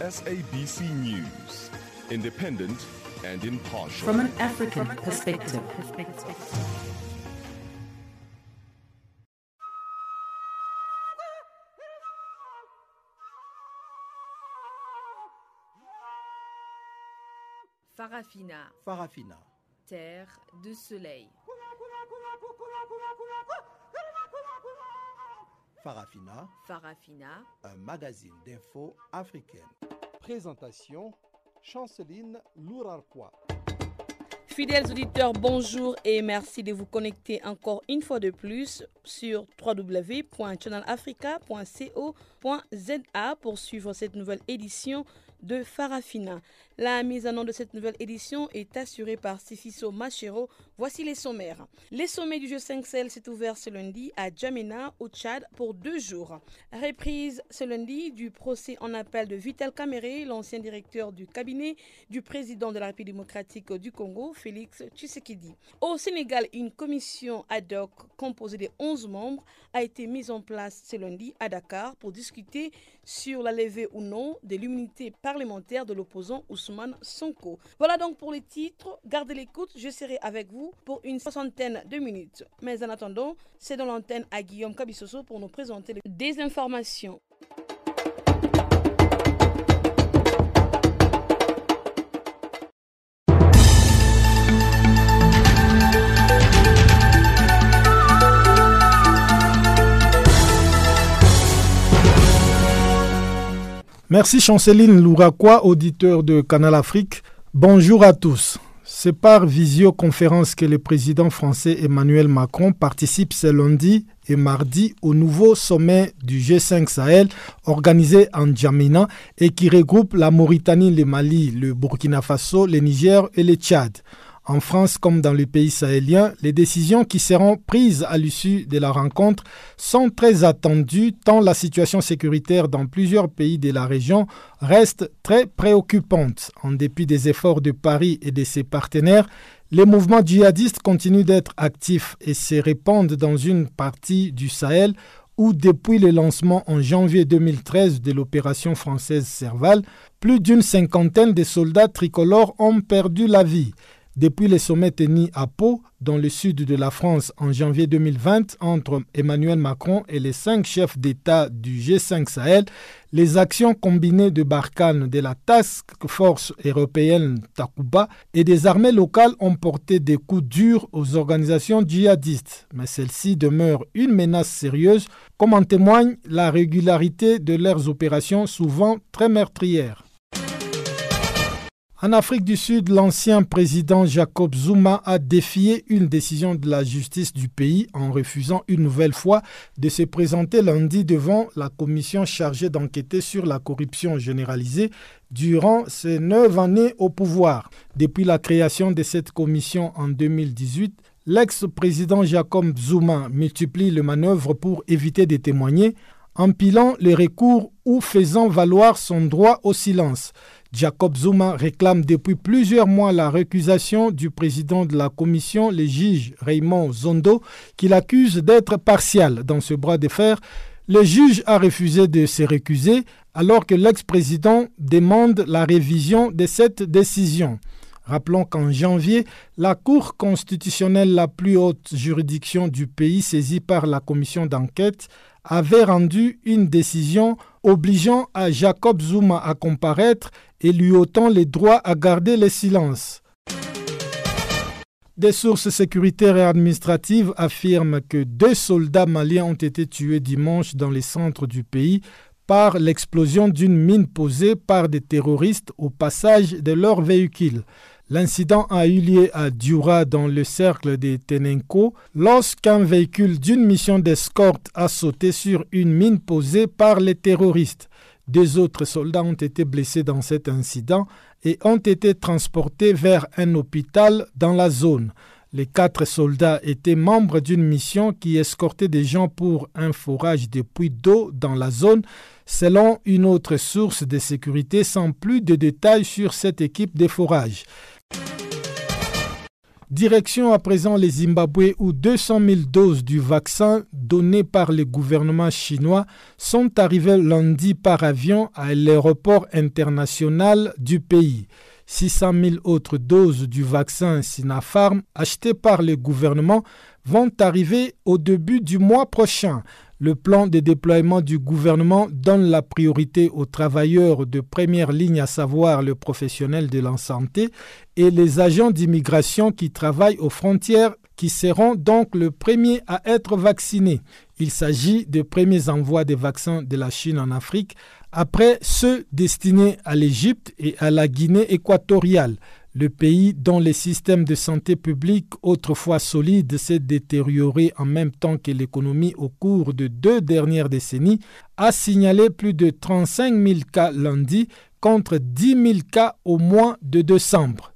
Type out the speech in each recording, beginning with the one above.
SABC News, independent and impartial. From an African perspective. Farafina, Farafina. terre de soleil. Farafina, Farafina, un magazine d'infos africaine. Présentation Chanceline Lourarquois. Fidèles auditeurs, bonjour et merci de vous connecter encore une fois de plus sur www.channelafrica.co.za pour suivre cette nouvelle édition de Farafina. La mise en œuvre de cette nouvelle édition est assurée par Sifiso Machero. Voici les sommaires. Les sommets du jeu 5 Sel s'est ouvert ce lundi à Djamena, au Tchad, pour deux jours. Reprise ce lundi du procès en appel de Vital Kamere, l'ancien directeur du cabinet du président de la République démocratique du Congo, Félix Tshisekedi. Au Sénégal, une commission ad hoc composée de 11 membres a été mise en place ce lundi à Dakar pour discuter sur la levée ou non de l'immunité parlementaire de l'opposant Ousmane Sonko. Voilà donc pour les titres. Gardez l'écoute, je serai avec vous pour une soixantaine de minutes. Mais en attendant, c'est dans l'antenne à Guillaume Kabissoso pour nous présenter des informations. Merci Chanceline Louraquois, auditeur de Canal Afrique. Bonjour à tous. C'est par visioconférence que le président français Emmanuel Macron participe ce lundi et mardi au nouveau sommet du G5 Sahel organisé en Djamena et qui regroupe la Mauritanie, le Mali, le Burkina Faso, le Niger et le Tchad. En France comme dans les pays sahéliens, les décisions qui seront prises à l'issue de la rencontre sont très attendues tant la situation sécuritaire dans plusieurs pays de la région reste très préoccupante. En dépit des efforts de Paris et de ses partenaires, les mouvements djihadistes continuent d'être actifs et se répandent dans une partie du Sahel où depuis le lancement en janvier 2013 de l'opération française Serval, plus d'une cinquantaine de soldats tricolores ont perdu la vie. Depuis les sommets tenus à Pau, dans le sud de la France, en janvier 2020, entre Emmanuel Macron et les cinq chefs d'État du G5 Sahel, les actions combinées de Barkhane, de la Task Force européenne Takuba et des armées locales ont porté des coups durs aux organisations djihadistes. Mais celles-ci demeurent une menace sérieuse, comme en témoigne la régularité de leurs opérations souvent très meurtrières. En Afrique du Sud, l'ancien président Jacob Zuma a défié une décision de la justice du pays en refusant une nouvelle fois de se présenter lundi devant la commission chargée d'enquêter sur la corruption généralisée durant ses neuf années au pouvoir. Depuis la création de cette commission en 2018, l'ex-président Jacob Zuma multiplie les manœuvres pour éviter de témoigner, empilant les recours ou faisant valoir son droit au silence. Jacob Zuma réclame depuis plusieurs mois la récusation du président de la commission, le juge Raymond Zondo, qui l'accuse d'être partial dans ce bras de fer. Le juge a refusé de se récuser alors que l'ex-président demande la révision de cette décision. Rappelons qu'en janvier, la Cour constitutionnelle, la plus haute juridiction du pays saisie par la commission d'enquête, avait rendu une décision obligeant à Jacob Zuma à comparaître et lui ôtant les droits à garder le silence. Des sources sécuritaires et administratives affirment que deux soldats maliens ont été tués dimanche dans les centres du pays par l'explosion d'une mine posée par des terroristes au passage de leur véhicule. L'incident a eu lieu à Dura dans le cercle de Tenenko lorsqu'un véhicule d'une mission d'escorte a sauté sur une mine posée par les terroristes. Deux autres soldats ont été blessés dans cet incident et ont été transportés vers un hôpital dans la zone. Les quatre soldats étaient membres d'une mission qui escortait des gens pour un forage de puits d'eau dans la zone, selon une autre source de sécurité sans plus de détails sur cette équipe de forage. Direction à présent les Zimbabwe où 200 000 doses du vaccin données par le gouvernement chinois sont arrivées lundi par avion à l'aéroport international du pays. 600 000 autres doses du vaccin Sinopharm achetées par le gouvernement vont arriver au début du mois prochain. Le plan de déploiement du gouvernement donne la priorité aux travailleurs de première ligne, à savoir le professionnel de la santé et les agents d'immigration qui travaillent aux frontières qui seront donc le premier à être vaccinés. Il s'agit des premiers envois des vaccins de la Chine en Afrique après ceux destinés à l'Égypte et à la Guinée équatoriale. Le pays dont le système de santé publique, autrefois solide, s'est détérioré en même temps que l'économie au cours de deux dernières décennies, a signalé plus de 35 000 cas lundi contre 10 000 cas au mois de décembre.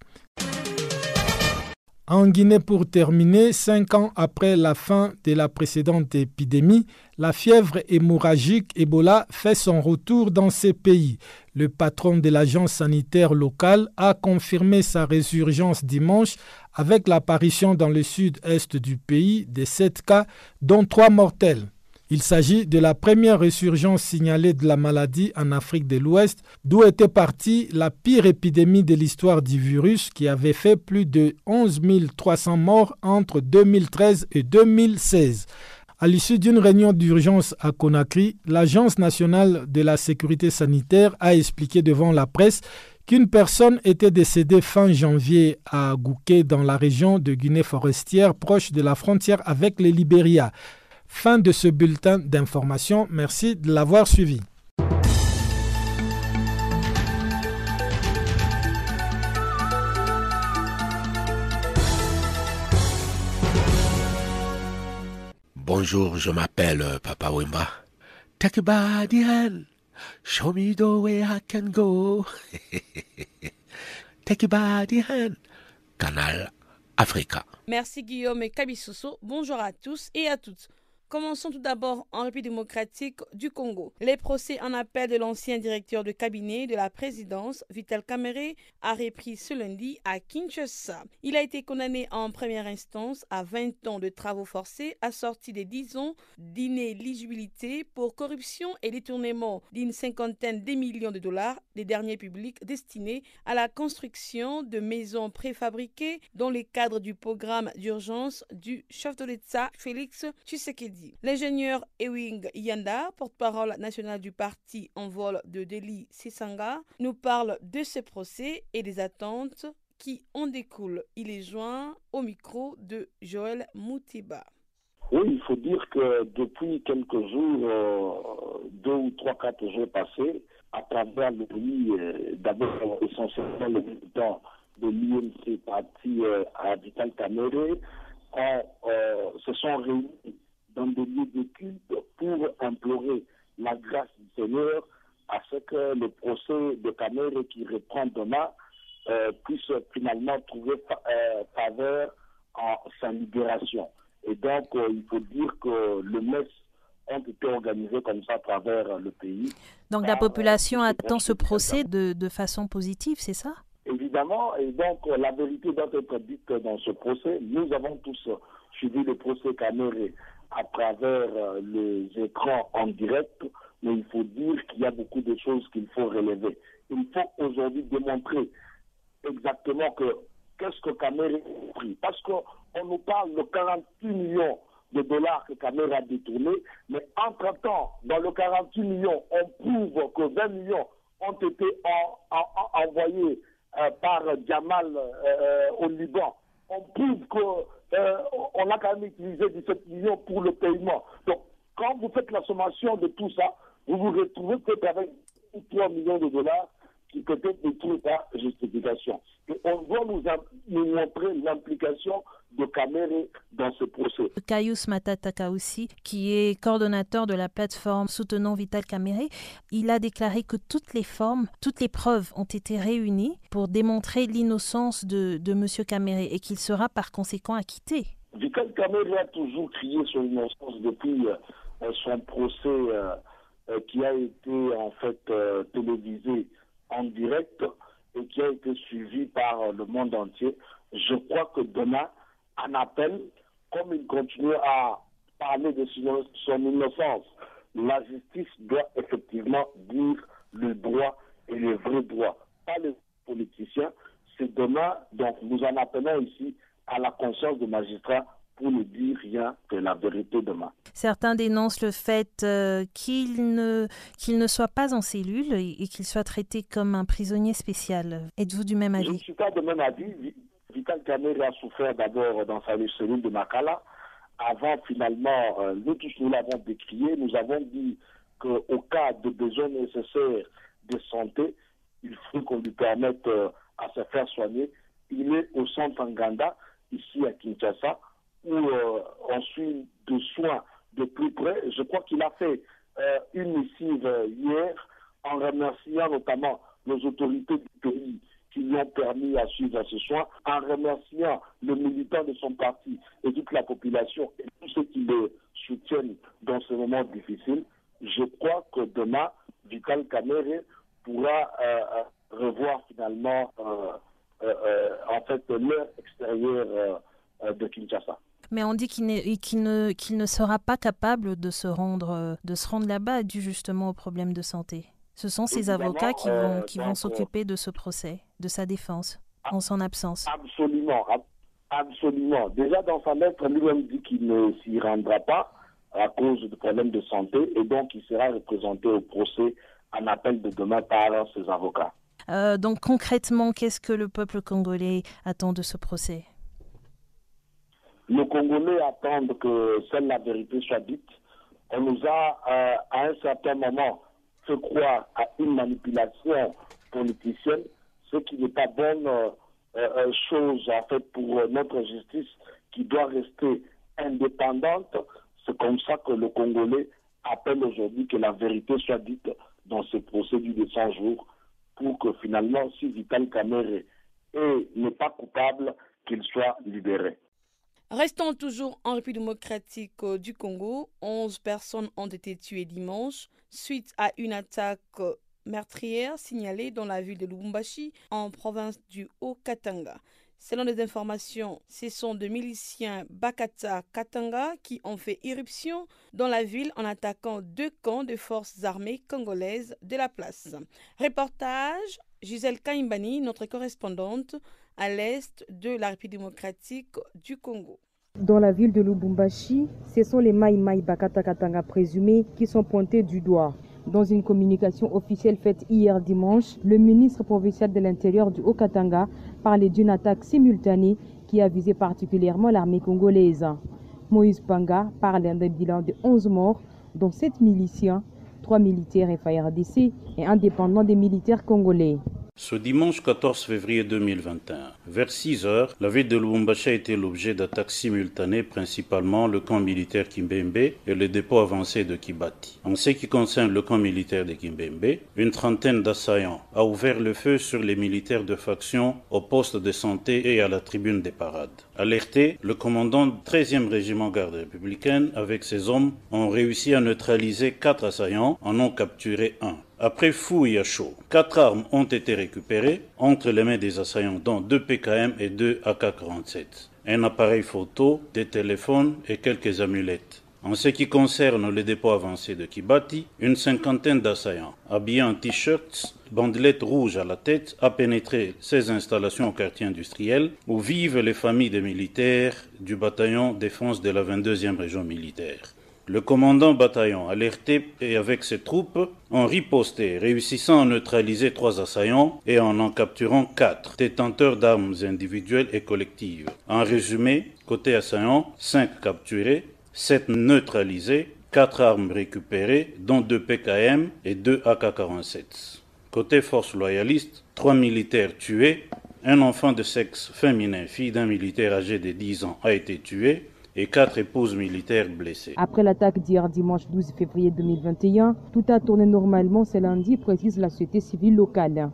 En Guinée, pour terminer, cinq ans après la fin de la précédente épidémie, la fièvre hémorragique Ebola fait son retour dans ces pays. Le patron de l'agence sanitaire locale a confirmé sa résurgence dimanche avec l'apparition dans le sud-est du pays de sept cas, dont trois mortels. Il s'agit de la première résurgence signalée de la maladie en Afrique de l'Ouest, d'où était partie la pire épidémie de l'histoire du virus qui avait fait plus de 11 300 morts entre 2013 et 2016. À l'issue d'une réunion d'urgence à Conakry, l'Agence nationale de la sécurité sanitaire a expliqué devant la presse qu'une personne était décédée fin janvier à Gouké dans la région de Guinée forestière proche de la frontière avec le Libéria. Fin de ce bulletin d'information. Merci de l'avoir suivi. Bonjour, je m'appelle euh, Papa Wimba. Take a hand. Show me the way I can go. Take a hand. Canal Africa. Merci Guillaume et Kabissoso. Bonjour à tous et à toutes. Commençons tout d'abord en République démocratique du Congo. Les procès en appel de l'ancien directeur de cabinet de la présidence, Vital Kamere, a repris ce lundi à Kinshasa. Il a été condamné en première instance à 20 ans de travaux forcés assortis des 10 ans d'inéligibilité pour corruption et détournement d'une cinquantaine de millions de dollars des derniers publics destinés à la construction de maisons préfabriquées dans le cadre du programme d'urgence du chef de l'État Félix Tshisekedi. L'ingénieur Ewing Yanda, porte-parole national du parti en vol de Delhi Sisanga, nous parle de ce procès et des attentes qui en découlent. Il est joint au micro de Joël Moutiba. Oui, il faut dire que depuis quelques jours, euh, deux ou trois, quatre jours passés, à travers le pays, euh, d'abord essentiellement les militants de l'IMC parti euh, à Vital Kamere, se sont réunis dans des lieux de culte pour implorer la grâce du Seigneur à ce que le procès de Camère qui reprend demain euh, puisse finalement trouver euh, faveur en sa libération. Et donc, euh, il faut dire que le MES ont été organisés comme ça à travers le pays. Donc la population attend ce procès de, de façon positive, c'est ça? Évidemment, et donc la vérité doit être dite dans ce procès. Nous avons tous suivi le procès Caméré à travers euh, les écrans en direct, mais il faut dire qu'il y a beaucoup de choses qu'il faut relever. Il faut aujourd'hui démontrer exactement que qu'est-ce que Camer a pris. Parce qu'on nous parle de 48 millions de dollars que Camer a détournés, mais entre-temps, dans le 48 millions, on prouve que 20 millions ont été envoyés euh, par Jamal euh, au Liban. On prouve que euh, a quand même utilisé 17 millions pour le paiement. Donc, quand vous faites la sommation de tout ça, vous vous retrouvez peut-être avec 3 millions de dollars qui peut-être ne trouvent pas justification. Et on doit nous montrer l'implication de Kamere dans ce procès. Caius Matata aussi, qui est coordonnateur de la plateforme soutenant Vital Kamere, il a déclaré que toutes les formes, toutes les preuves ont été réunies pour démontrer l'innocence de, de M. Kamere et qu'il sera par conséquent acquitté. Vital Kamere a toujours crié son innocence depuis euh, son procès euh, euh, qui a été en fait télévisé en direct et qui a été suivi par le monde entier. Je crois que demain, un appel, comme il continue à parler de son innocence, la justice doit effectivement dire le droit et le vrai droit, pas les politiciens. C'est demain, donc nous en appelons ici à la conscience des magistrats pour ne dire rien que la vérité demain. Certains dénoncent le fait euh, qu'il ne, qu'il ne soit pas en cellule et, qu'il soit traité comme un prisonnier spécial. Êtes-vous du même avis? Je ne suis pas de même avis. Vital Kamere a souffert d'abord dans sa cellule de Makala. Avant, finalement, euh, nous tous nous l'avons décrié. Nous avons dit qu'au cas de besoins nécessaires de santé, il faut qu'on lui permette euh, à se faire soigner. Il est au centre Nganda, ici à Kinshasa, où euh, on suit de soins de plus près. Je crois qu'il a fait une missive hier en remerciant notamment nos autorités du pays qui lui ont permis à suivre ce soin, en remerciant les militants de son parti et toute la population et tous ceux qui le soutiennent dans ce moment difficile. Je crois que demain, Vital Kamere pourra revoir finalement en fait l'heure extérieure de Kinshasa. Mais on dit qu'il ne, sera pas capable de se rendre, là-bas dû justement au problème de santé. Ce sont ces avocats qui vont, euh, qui vont s'occuper de ce procès, de sa défense, en son absence. Absolument, absolument. Déjà dans sa lettre, lui-même dit qu'il ne s'y rendra pas à cause de problèmes de santé et donc il sera représenté au procès en appel de demain par ses avocats. Euh, donc concrètement, qu'est-ce que le peuple congolais attend de ce procès? Les Congolais attendent que seule la vérité soit dite. On nous a, euh, à un certain moment, fait croire à une manipulation politicienne, ce qui n'est pas bonne euh, euh, chose, en fait, pour notre justice qui doit rester indépendante. C'est comme ça que le Congolais appelle aujourd'hui que la vérité soit dite dans ce procédure de 100 jours pour que finalement, si Vital Kamere n'est pas coupable, qu'il soit libéré. Restons toujours en République démocratique euh, du Congo. 11 personnes ont été tuées dimanche suite à une attaque euh, meurtrière signalée dans la ville de Lubumbashi, en province du Haut-Katanga. Selon les informations, ce sont de miliciens Bakata Katanga qui ont fait irruption dans la ville en attaquant deux camps de forces armées congolaises de la place. Reportage Gisèle Kaimbani, notre correspondante, à l'est de la République démocratique du Congo. Dans la ville de Lubumbashi, ce sont les Mai Mai Bakata Katanga présumés qui sont pointés du doigt. Dans une communication officielle faite hier dimanche, le ministre provincial de l'Intérieur du Haut-Katanga parlait d'une attaque simultanée qui a visé particulièrement l'armée congolaise. Moïse Panga parle d'un bilan de 11 morts, dont 7 miliciens, 3 militaires FARDC et indépendants des militaires congolais. Ce dimanche 14 février 2021, vers 6 heures, la ville de Lubumbashi a été l'objet d'attaques simultanées, principalement le camp militaire Kimbembe et le dépôt avancé de Kibati. En ce qui concerne le camp militaire de Kimbembe, une trentaine d'assaillants a ouvert le feu sur les militaires de faction au poste de santé et à la tribune des parades. Alerté, le commandant du 13e régiment garde républicaine avec ses hommes ont réussi à neutraliser quatre assaillants, en ont capturé un. Après fouille à chaud, quatre armes ont été récupérées entre les mains des assaillants, dont deux PKM et deux AK-47, un appareil photo, des téléphones et quelques amulettes. En ce qui concerne le dépôt avancé de Kibati, une cinquantaine d'assaillants, habillés en t-shirts, bandelettes rouges à la tête, a pénétré ces installations au quartier industriel où vivent les familles des militaires du bataillon défense de la 22e région militaire. Le commandant bataillon, alerté et avec ses troupes, ont riposté, réussissant à neutraliser trois assaillants et en en capturant quatre, détenteurs d'armes individuelles et collectives. En résumé, côté assaillant, cinq capturés, sept neutralisés, quatre armes récupérées, dont deux PKM et deux AK-47. Côté force loyaliste, trois militaires tués, un enfant de sexe féminin, fille d'un militaire âgé de 10 ans, a été tué, Après l'attaque d'hier dimanche 12 février 2021, tout a tourné normalement ce lundi, précise la société civile locale.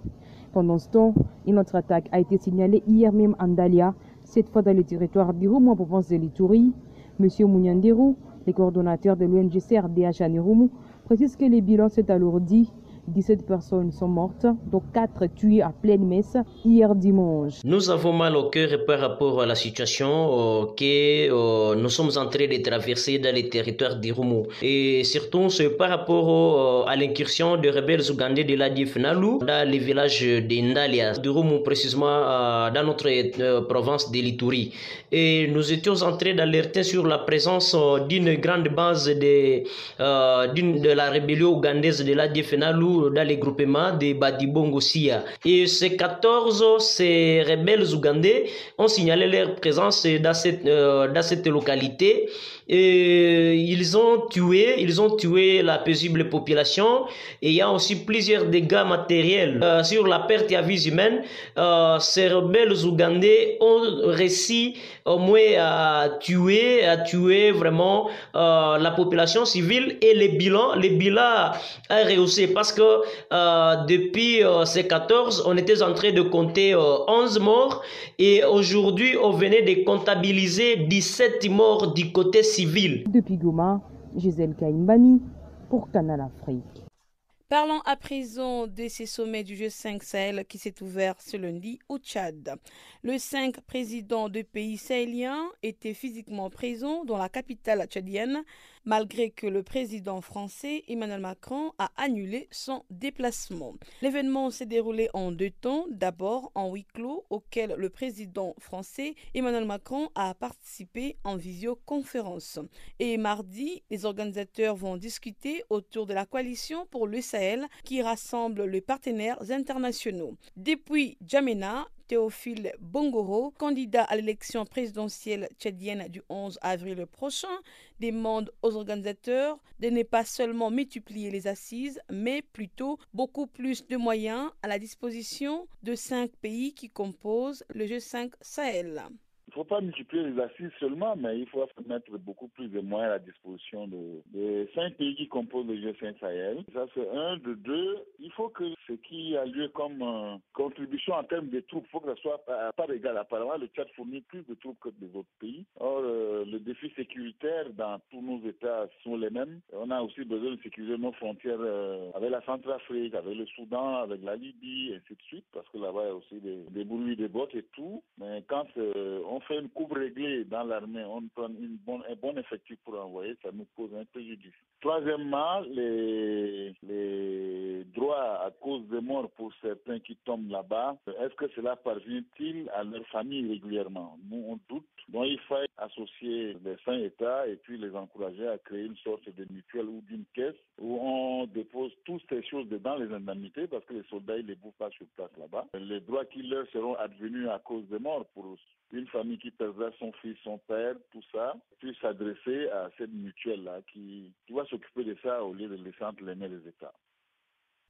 Pendant ce temps, une autre attaque a été signalée hier même en Dalia, cette fois dans le territoire d'Irumu en province de l'Ituri. Monsieur Mounianderu, le coordonnateur de l'ONG CRDH à Nirumu, précise que les bilans s'est alourdi 17 personnes sont mortes, dont 4 tuées à pleine messe hier dimanche. Nous avons mal au cœur par rapport à la situation euh, que euh, nous sommes en train de traverser dans les territoires d'Irumu. Et surtout, c'est par rapport euh, à l'incursion des rebelles ougandais de la Nalu dans les villages d'Indalia, d'Irumu précisément dans notre province de l'Ituri. Et nous étions en train d'alerter sur la présence d'une grande base de, de la rébellion ougandaise de la Nalu dans les groupements de Badibongo Sia. Et ces 14, ces rebelles ougandais ont signalé leur présence dans cette, euh, dans cette localité et ils ont tué, ils ont tué la paisible population et il y a aussi plusieurs dégâts matériels euh, sur la perte à vie humaine. Euh, ces rebelles ougandais ont réussi au moins à tuer, à tuer vraiment euh, la population civile et les bilans, les bilans a rehaussé parce que depuis ces 14, on était en train de compter 11 morts et aujourd'hui on venait de comptabiliser 17 morts du côté civil. Depuis Goma, Gisèle Kaimbani pour Canal Afrique. Parlons à présent de ces sommets du G5 Sahel qui s'est ouvert ce lundi au Tchad. Le 5 président de pays sahéliens étaient physiquement présents dans la capitale tchadienne malgré que le président français Emmanuel Macron a annulé son déplacement. L'événement s'est déroulé en deux temps. D'abord en huis clos auquel le président français Emmanuel Macron a participé en visioconférence. Et mardi, les organisateurs vont discuter autour de la coalition pour le Sahel qui rassemble les partenaires internationaux. Depuis Djamena, Théophile Bongoro, candidat à l'élection présidentielle tchadienne du 11 avril prochain, demande aux organisateurs de ne pas seulement multiplier les assises, mais plutôt beaucoup plus de moyens à la disposition de cinq pays qui composent le G5 Sahel faut pas multiplier les assises seulement, mais il faut mettre beaucoup plus de moyens à la disposition de, des cinq pays qui composent le G5 Sahel. Ça, c'est un. De deux, il faut que ce qui a lieu comme euh, contribution en termes de troupes, il faut que ça soit à part égale. Apparemment, le Tchad fournit plus de troupes que les autres pays. Or, euh, le défi sécuritaire dans tous nos États sont les mêmes. On a aussi besoin de sécuriser nos frontières euh, avec la Centrafrique, avec le Soudan, avec la Libye, et ainsi de suite, parce que là-bas, il y a aussi des, des bruits des bottes et tout. Mais quand on fait une coupe réglée dans l'armée, on prend une bonne, un bon effectif pour envoyer, ça nous pose un préjudice. Troisièmement, les, les droits à cause de morts pour certains qui tombent là-bas, est-ce que cela parvient-il à leur famille régulièrement? Nous, on doute. Donc, il faut associer les cinq États et puis les encourager à créer une sorte de mutuelle ou d'une caisse où on dépose toutes ces choses dedans, les indemnités, parce que les soldats, ils les bouffent pas sur place là-bas. Les droits qui leur seront advenus à cause des morts pour une famille qui perdra son fils, son père, tout ça, puisse s'adresser à cette mutuelle-là qui, qui va s'occuper de ça au lieu de laisser entre les mains des États.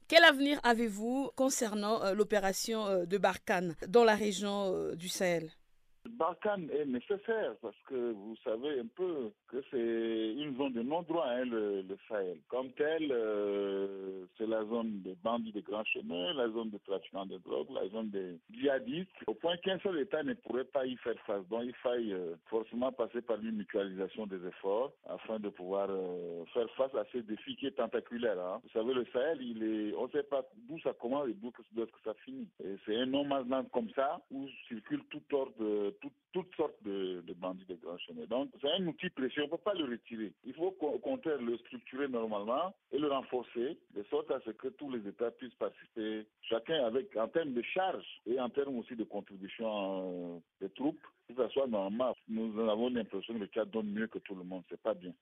Quel avenir avez-vous concernant euh, l'opération euh, de Barkhane dans la région euh, du Sahel? Barkhane est nécessaire parce que vous savez un peu que c'est une zone de non-droit, hein, le, Sahel. Comme tel, euh, c'est la zone des bandits de grands chemins, la zone des trafiquants de drogue, la zone des djihadistes, au point qu'un seul État ne pourrait pas y faire face. Donc il faille euh, forcément passer par une mutualisation des efforts afin de pouvoir euh, faire face à ce défi qui est tentaculaire. Hein. Vous savez, le Sahel, il est, on ne sait pas d'où ça commence et d'où que ça finit. Et c'est un nom comme ça où circule tout ordre toutes sortes de, bandits de grands chemins. Donc, c'est un outil précieux, on ne peut pas le retirer. Il faut au contraire le structurer normalement et le renforcer, de sorte à ce que tous les États puissent participer, chacun avec, en termes de charges et en termes aussi de contribution euh, des troupes, que ça soit normal. Nous avons l'impression que le Tchad donne mieux que tout le monde, c'est pas bien.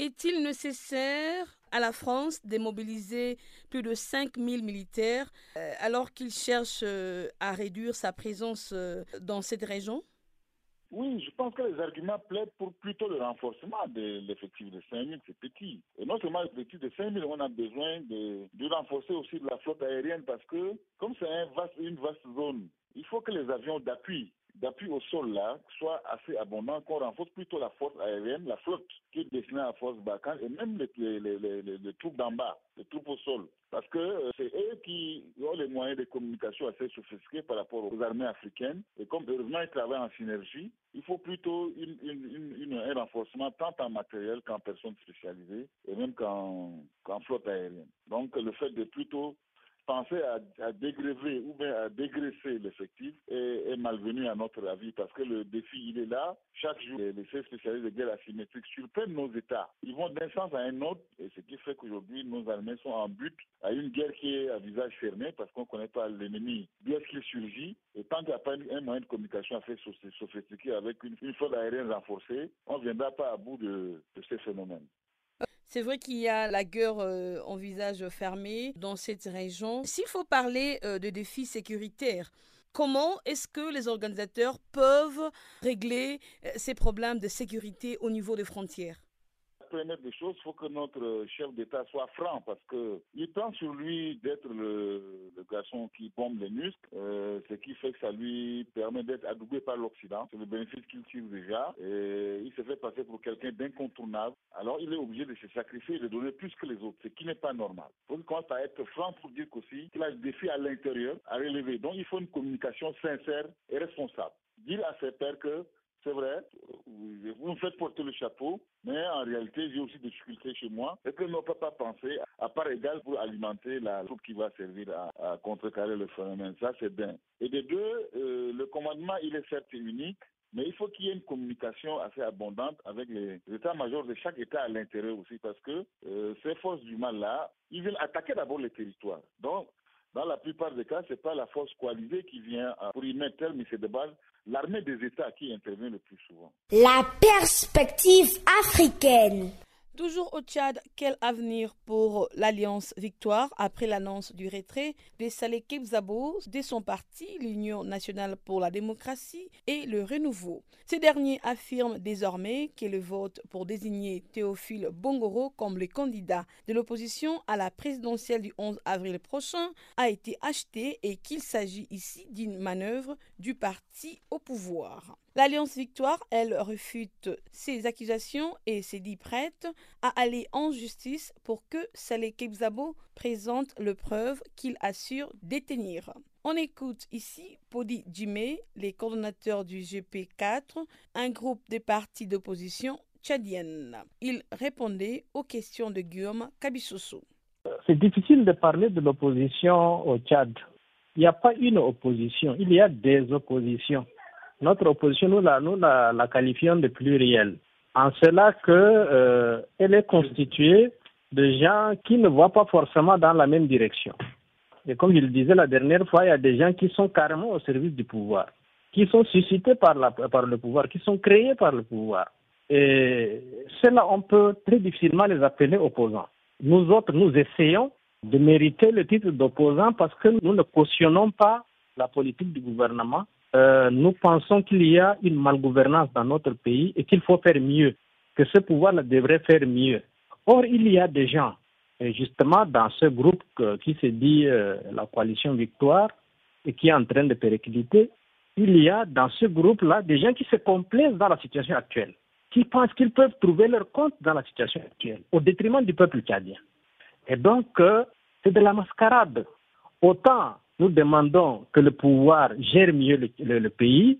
Est-il nécessaire à la France de mobiliser plus de 5000 militaires euh, alors qu'il cherche euh, à réduire sa présence euh, dans cette région? Oui, je pense que les arguments plaident pour plutôt le renforcement de l'effectif de 5 000, c'est petit. Et non seulement l'effectif de 5 000, on a besoin de, de renforcer aussi la flotte aérienne parce que comme c'est une vaste zone, il faut que les avions d'appui d'appui au sol là soit assez abondant, qu'on renforce plutôt la force aérienne, la flotte qui est destinée à la force Bacan et même les, les, les, les troupes d'en bas, les troupes au sol. Parce que euh, c'est eux qui ont les moyens de communication assez sophistiqués par rapport aux armées africaines. Et comme heureusement ils travaillent en synergie, il faut plutôt une, une, un renforcement tant en matériel qu'en personnes spécialisées et même qu'en flotte aérienne. Donc le fait de plutôt penser à, à, dégréver ou bien à dégraisser l'effectif est, malvenu à notre avis parce que le défi, il est là. Chaque jour, les, les spécialistes de guerre asymétrique surprennent nos États. Ils vont d'un sens à un autre et ce qui fait qu'aujourd'hui, nos armées sont en but à une guerre qui est à visage fermé parce qu'on ne connaît pas l'ennemi, d'où est-ce qu'il surgit? Et tant qu'il n'y a pas un moyen de communication assez sophistiqué avec une, une aérienne renforcée, on ne viendra pas à bout de ces phénomènes. C'est vrai qu'il y a la guerre euh, en visage fermé dans cette région. S'il faut parler euh, de défis sécuritaires, comment est-ce que les organisateurs peuvent régler euh, ces problèmes de sécurité au niveau des frontières? Première des choses, il faut que notre chef d'État soit franc parce que il prend sur lui d'être le, le, garçon qui bombe les muscles, euh, ce qui fait que ça lui permet d'être adoubé par l'Occident. C'est le bénéfice qu'il tire déjà. Et il se fait passer pour quelqu'un d'incontournable. Alors il est obligé de se sacrifier et de donner plus que les autres, ce qui n'est pas normal. Il faut qu'il commence à être franc pour dire qu'aussi qu'il a des défis à l'intérieur à relever. Donc il faut une communication sincère et responsable. Dire à ses pairs que c'est vrai, vous me faites porter le chapeau, mais en réalité, j'ai aussi des difficultés chez moi et que peut pas penser à part égale pour alimenter la troupe qui va servir à, à contrecarrer le phénomène. Ça, c'est bien. Et de deux, euh, le commandement, il est certes unique, mais il faut qu'il y ait une communication assez abondante avec les états-majors de chaque État à l'intérieur aussi, parce que euh, ces forces du mal-là, ils veulent attaquer d'abord les territoires. Donc, dans la plupart des cas, ce n'est pas la force coalisée qui vient pour y mettre terme, mais c'est de base l'armée des États qui intervient le plus souvent. La perspective africaine. Toujours au Tchad, quel avenir pour l'Alliance Victoire après l'annonce du retrait de Saleh Kebzabo de son parti, l'Union nationale pour la démocratie et le renouveau? Ces derniers affirment désormais que le vote pour désigner Théophile Bongoro comme le candidat de l'opposition à la présidentielle du 11 avril prochain a été acheté et qu'il s'agit ici d'une manœuvre du parti au pouvoir. L'Alliance Victoire, elle, refute ces accusations et s'est dit prête à aller en justice pour que Saleh Kebzabo présente le preuve qu'il assure détenir. On écoute ici Podi Djimé, les coordonnateurs du GP4, un groupe des partis d'opposition tchadienne. Il répondait aux questions de Guillaume Kabissoso. C'est difficile de parler de l'opposition au Tchad. Il n'y a pas une opposition, il y a des oppositions notre opposition, nous la, qualifions de plurielle. En cela que euh, est constituée de gens qui ne voient pas forcément dans la même direction. Et comme je le disais la dernière fois, il y a des gens qui sont carrément au service du pouvoir, qui sont suscités par, la, par le pouvoir, qui sont créés par le pouvoir. Et cela, on peut très difficilement les appeler opposants. Nous autres, nous essayons de mériter le titre d'opposant parce que nous ne cautionnons pas la politique du gouvernement euh, nous pensons qu'il y a une malgouvernance dans notre pays et qu'il faut faire mieux, que ce pouvoir devrait faire mieux. Or, il y a des gens, justement dans ce groupe qui se dit euh, la coalition Victoire et qui est en train de péricliter, il y a dans ce groupe-là des gens qui se complaisent dans la situation actuelle, qui pensent qu'ils peuvent trouver leur compte dans la situation actuelle, au détriment du peuple tchadien. Et donc, euh, c'est de la mascarade. Autant nous demandons que le pouvoir gère mieux le, pays,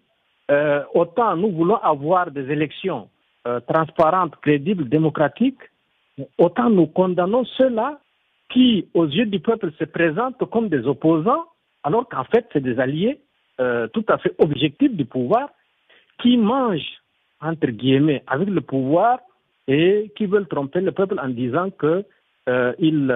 euh, autant nous voulons avoir des élections euh, transparentes, crédibles, démocratiques, autant nous condamnons ceux-là qui, aux yeux du peuple, se présentent comme des opposants, alors qu'en fait, c'est des alliés euh, tout à fait objectifs du pouvoir, qui mangent, entre guillemets, avec le pouvoir et qui veulent tromper le peuple en disant que euh, ils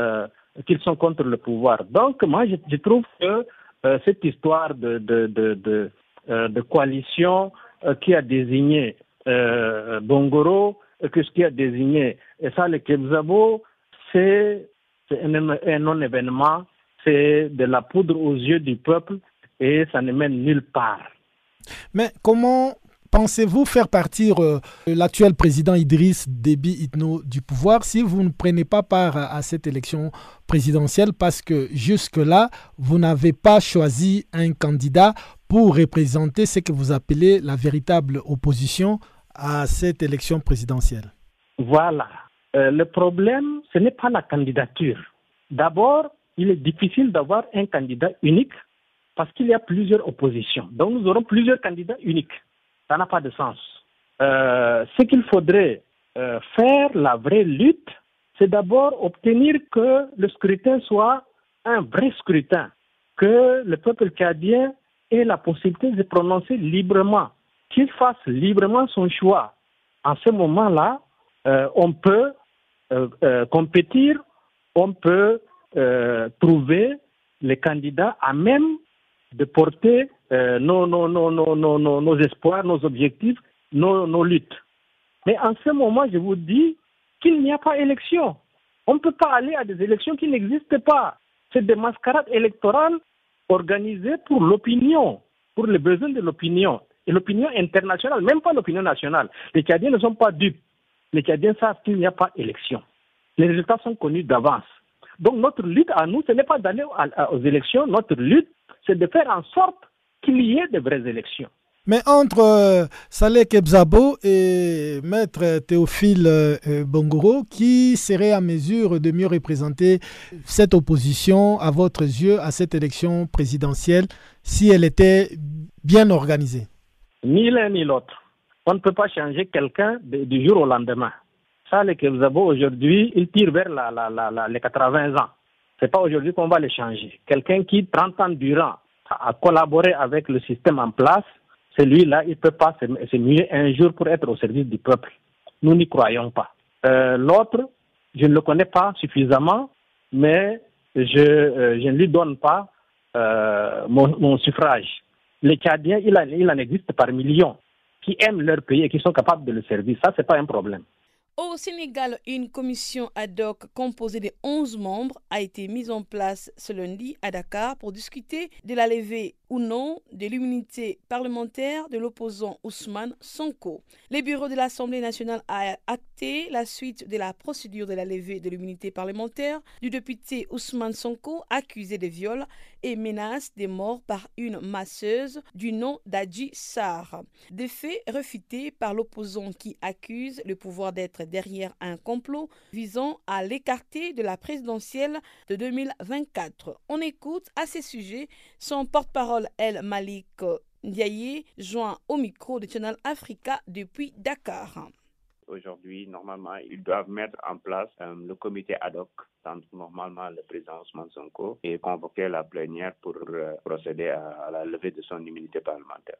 qu'ils sont contre le pouvoir. Donc, moi, je, trouve que euh, cette histoire de, euh, coalition euh, qui a désigné Bongoro, que ce qui a désigné ça, le Kebzabo, c'est un, un non-événement, c'est de la poudre aux yeux du peuple et ça ne mène nulle part. Mais comment Pensez-vous faire partir euh, l'actuel président Idriss Déby Itno du pouvoir si vous ne prenez pas part à, cette élection présidentielle? Parce que jusque-là, vous n'avez pas choisi un candidat pour représenter ce que vous appelez la véritable opposition à cette élection présidentielle. Voilà. Euh, le problème, ce n'est pas la candidature. D'abord, il est difficile d'avoir un candidat unique parce qu'il y a plusieurs oppositions. Donc nous aurons plusieurs candidats uniques. Ça n'a pas de sens. Euh, ce qu'il faudrait euh, faire, la vraie lutte, c'est d'abord obtenir que le scrutin soit un vrai scrutin, que le peuple cadien ait la possibilité de prononcer librement, qu'il fasse librement son choix. En ce moment-là, euh, on peut compétir, on peut trouver les candidats à même de porter euh, nos, nos, nos, nos, nos, espoirs, nos objectifs, nos, nos luttes. Mais en ce moment, je vous dis qu'il n'y a pas élection. On ne peut pas aller à des élections qui n'existent pas. C'est des mascarades électorales organisées pour l'opinion, pour les besoins de l'opinion. Et l'opinion internationale, même pas l'opinion nationale. Les Tchadiens ne sont pas dupes. Les Tchadiens savent qu'il n'y a pas élection. Les résultats sont connus d'avance. Donc notre lutte à nous, ce n'est pas d'aller aux élections. Notre lutte, c'est de faire en sorte qu'il y ait de vraies élections. Mais entre euh, Saleh Kebzabo et Maître Théophile euh, Bongoro, qui serait à mesure de mieux représenter cette opposition, à votre yeux, à cette élection présidentielle, si elle était bien organisée? Ni l'un ni l'autre. On ne peut pas changer quelqu'un du jour au lendemain. Saleh Kebzabo, aujourd'hui, il tire vers la, la, les 80 ans. Ce n'est pas aujourd'hui qu'on va les changer. Quelqu'un qui, 30 ans durant, a collaboré avec le système en place, celui-là, il ne peut pas se muer un jour pour être au service du peuple. Nous n'y croyons pas. Euh, l'autre, je ne le connais pas suffisamment, mais je, euh, ne lui donne pas euh, mon, suffrage. Les Tchadiens, il, il en existe par millions qui aiment leur pays et qui sont capables de le servir. Ça, ce n'est pas un problème. Au Sénégal, une commission ad hoc composée de 11 membres a été mise en place ce lundi à Dakar pour discuter de la levée ou non de l'immunité parlementaire de l'opposant Ousmane Sonko. Le bureau de l'Assemblée nationale a acté la suite de la procédure de la levée de l'immunité parlementaire du député Ousmane Sonko accusé de viol et menace de mort par une masseuse du nom d'Adji Sarr. Des faits refutés par l'opposant qui accuse le pouvoir d'être derrière un complot visant à l'écarter de la présidentielle de 2024. On écoute à ce sujet son porte-parole El Malik Ndiaye, joint au micro de Channel Africa depuis Dakar. Aujourd'hui, normalement, ils doivent mettre en place euh, le comité ad hoc entre normalement le président Ousmane Sonko et convoquer la plénière pour euh, procéder à la levée de son immunité parlementaire.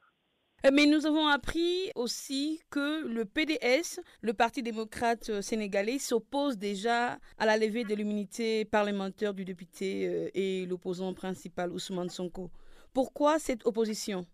Euh, mais nous avons appris aussi que le PDS, le Parti démocrate sénégalais, s'oppose déjà à la levée de l'immunité parlementaire du député et l'opposant principal Ousmane Sonko. Pourquoi cette opposition?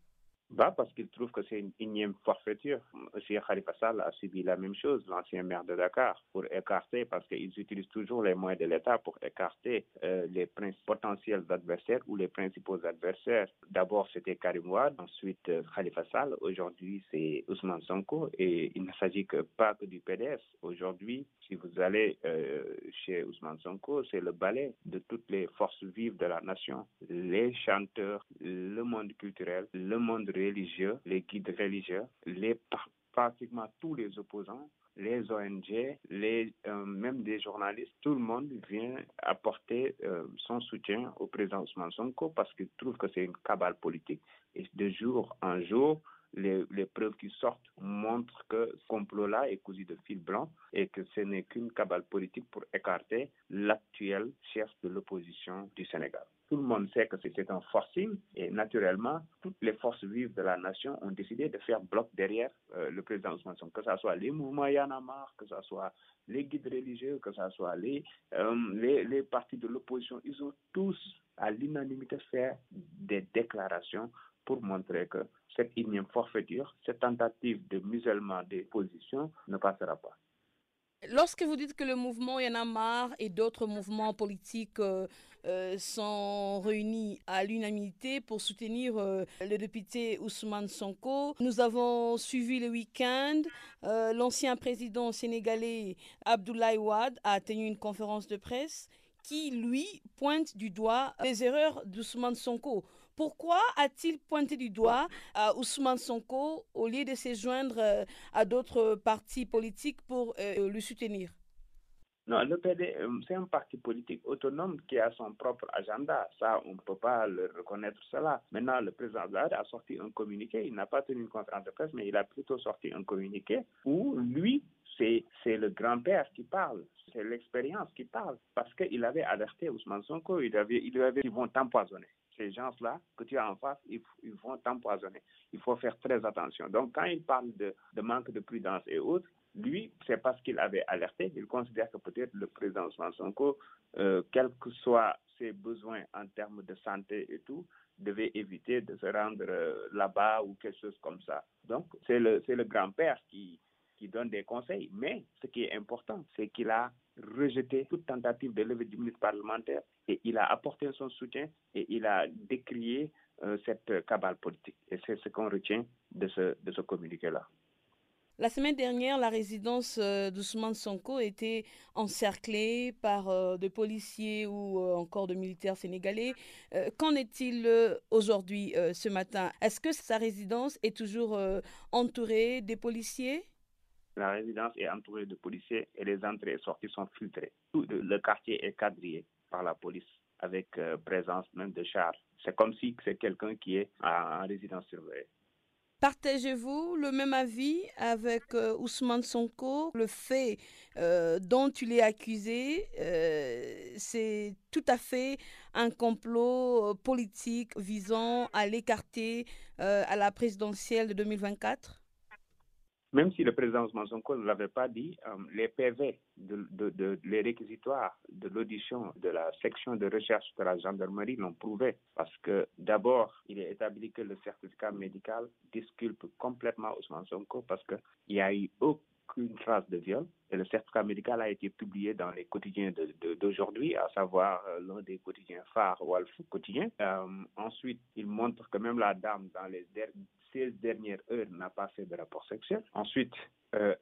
Bah parce qu'il trouve que c'est une énième forfaiture. Aussi, Khalifa Sall a subi la même chose, l'ancien maire de Dakar, pour écarter, parce qu'ils utilisent toujours les moyens de l'État pour écarter euh, les potentiels adversaires ou les principaux adversaires. D'abord, c'était Karim Wade, ensuite euh, Khalifa Sall, aujourd'hui c'est Ousmane Sonko, et il ne s'agit que pas que du PDS. Aujourd'hui, si vous allez euh, chez Ousmane Sonko, c'est le balai de toutes les forces vives de la nation, les chanteurs, le monde culturel, le monde les guides religieux, les, pratiquement tous les opposants, les ONG, les, euh, même des journalistes, tout le monde vient apporter euh, son soutien au président Ousmane Sonko parce qu'il trouve que c'est une cabale politique. Et de jour en jour, les, preuves qui sortent montrent que ce complot-là est cousu de fil blanc et que ce n'est qu'une cabale politique pour écarter l'actuel chef de l'opposition du Sénégal. Tout le monde sait que c'était un forcing et naturellement, toutes les forces vives de la nation ont décidé de faire bloc derrière euh, le président Ousmane Sonko, que ce soit les mouvements Yanamar, que ce soit les guides religieux, que ce soit euh, les, les partis de l'opposition. Ils ont tous, à l'unanimité, fait des déclarations pour montrer que cette énième forfaiture, cette tentative de musellement des positions ne passera pas. Lorsque vous dites que le mouvement Yanamar et d'autres mouvements politiques euh, euh, sont réunis à l'unanimité pour soutenir euh, le député Ousmane Sonko, nous avons suivi le week-end. L'ancien président sénégalais Abdoulaye Wade a tenu une conférence de presse qui, lui, pointe du doigt les erreurs d'Ousmane Sonko. Pourquoi a-t-il pointé du doigt à Ousmane Sonko au lieu de se joindre euh, à d'autres partis politiques pour euh, le soutenir? Non, le PD, c'est un parti politique autonome qui a son propre agenda. Ça, on ne peut pas le reconnaître cela. Maintenant, le président a sorti un communiqué. Il n'a pas tenu une conférence de presse, mais il a plutôt sorti un communiqué où lui, c'est le grand-père qui parle. C'est l'expérience qui parle. Parce qu'il avait alerté Ousmane Sonko. Il avait, il avait ils vont t'empoisonner. Ces gens-là que tu as en face, ils, vont t'empoisonner. Il faut faire très attention. Donc, quand il parle de, manque de prudence et autres, lui, c'est parce qu'il avait alerté. Il considère que peut-être le président Sonko, euh, quels que soient ses besoins en termes de santé et tout, devait éviter de se rendre euh, là-bas ou quelque chose comme ça. Donc, c'est le grand-père qui, qui donne des conseils. Mais ce qui est important, c'est qu'il a rejeté toute tentative de levée du ministre parlementaire et il a apporté son soutien et il a décrié euh, cette cabale politique. Et c'est ce qu'on retient de ce, de ce communiqué-là. La semaine dernière, la résidence euh, d'Ousmane Sonko était encerclée par euh, des policiers ou euh, encore de militaires sénégalais. Qu'en est-il aujourd'hui, ce matin? Est-ce que sa résidence est toujours entourée des policiers? La résidence est entourée de policiers et les entrées et sorties sont filtrées. Tout le quartier est quadrillé par la police avec présence même de chars. C'est comme si c'est quelqu'un qui est en résidence surveillée. Partagez-vous le même avis avec euh, Ousmane Sonko? Le fait euh, dont il est accusé, euh, c'est tout à fait un complot politique visant à l'écarter à la présidentielle de 2024 même si le président Ousmane Sonko ne l'avait pas dit, euh, les PV, les réquisitoires de l'audition de la section de recherche de la gendarmerie l'ont prouvé. Parce que d'abord, il est établi que le certificat médical disculpe complètement Ousmane Sonko parce qu'il n'y a eu aucune trace de viol. Et le certificat médical a été publié dans les quotidiens d'aujourd'hui, à savoir euh, l'un des quotidiens phares, Wolf quotidien. Euh, ensuite, il montre que même la dame, dans les 16 dernières heures n'a pas fait de rapport sexuel. Ensuite, euh,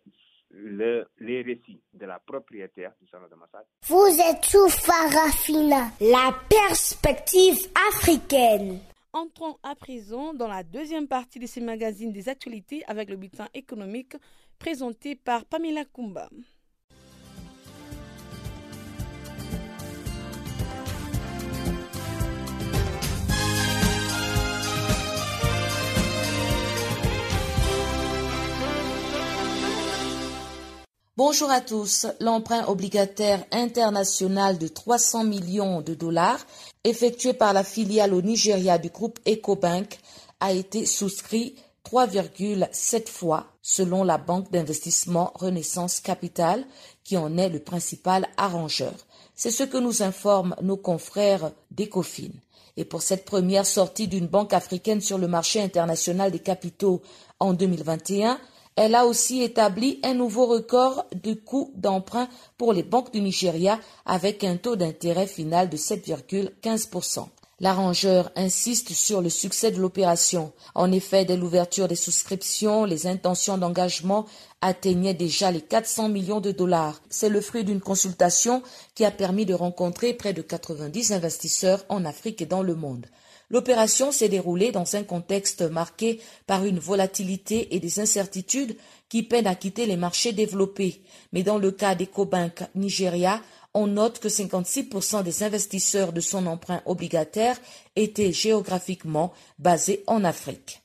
le, les récits de la propriétaire du salon de massage. Vous êtes sous Farafina, la perspective africaine. Entrons à présent dans la deuxième partie de ce magazine des actualités avec le bulletin économique présenté par Pamela Kumba. Bonjour à tous. L'emprunt obligataire international de 300 millions de dollars effectué par la filiale au Nigeria du groupe EcoBank a été souscrit 3,7 fois selon la banque d'investissement Renaissance Capital qui en est le principal arrangeur. C'est ce que nous informent nos confrères d'Ecofin. Et pour cette première sortie d'une banque africaine sur le marché international des capitaux en 2021, elle a aussi établi un nouveau record de coût d'emprunt pour les banques du Nigeria avec un taux d'intérêt final de 7,15%. L'arrangeur insiste sur le succès de l'opération. En effet, dès l'ouverture des souscriptions, les intentions d'engagement atteignaient déjà les 400 millions de dollars. C'est le fruit d'une consultation qui a permis de rencontrer près de 90 investisseurs en Afrique et dans le monde. L'opération s'est déroulée dans un contexte marqué par une volatilité et des incertitudes qui peinent à quitter les marchés développés. Mais dans le cas d'EcoBank Nigeria, on note que 56% des investisseurs de son emprunt obligataire étaient géographiquement basés en Afrique.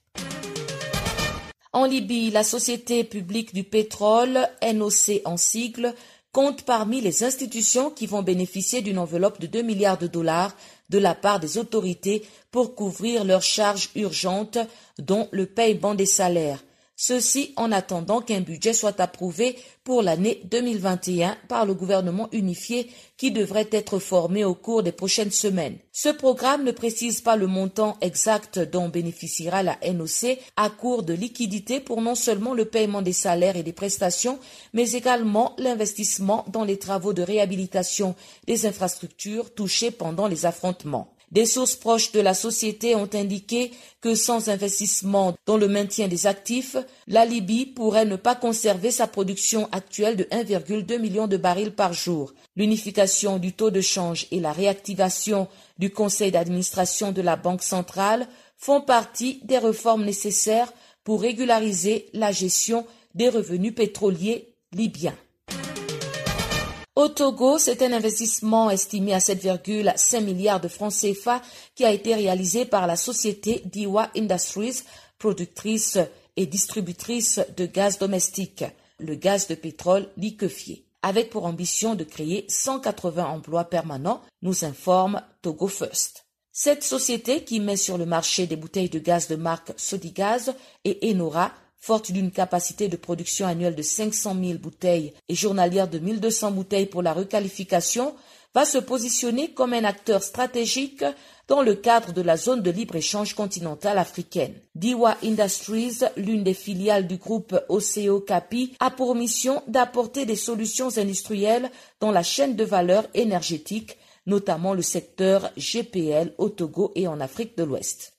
En Libye, la Société publique du pétrole, NOC en sigle, compte parmi les institutions qui vont bénéficier d'une enveloppe de 2 milliards de dollars de la part des autorités pour couvrir leurs charges urgentes, dont le paiement des salaires. Ceci en attendant qu'un budget soit approuvé pour l'année 2021 par le gouvernement unifié qui devrait être formé au cours des prochaines semaines. Ce programme ne précise pas le montant exact dont bénéficiera la NOC à court de liquidité pour non seulement le paiement des salaires et des prestations, mais également l'investissement dans les travaux de réhabilitation des infrastructures touchées pendant les affrontements. Des sources proches de la société ont indiqué que sans investissement dans le maintien des actifs, la Libye pourrait ne pas conserver sa production actuelle de 1,2 million de barils par jour. L'unification du taux de change et la réactivation du conseil d'administration de la Banque centrale font partie des réformes nécessaires pour régulariser la gestion des revenus pétroliers libyens. Au Togo, c'est un investissement estimé à 7,5 milliards de francs CFA qui a été réalisé par la société Diwa Industries, productrice et distributrice de gaz domestique, le gaz de pétrole liquéfié, avec pour ambition de créer 180 emplois permanents, nous informe Togo First. Cette société qui met sur le marché des bouteilles de gaz de marque Sodigaz et Enora forte d'une capacité de production annuelle de 500 000 bouteilles et journalière de 1200 bouteilles pour la requalification, va se positionner comme un acteur stratégique dans le cadre de la zone de libre-échange continentale africaine. Diwa Industries, l'une des filiales du groupe OCO Capi, a pour mission d'apporter des solutions industrielles dans la chaîne de valeur énergétique, notamment le secteur GPL au Togo et en Afrique de l'Ouest.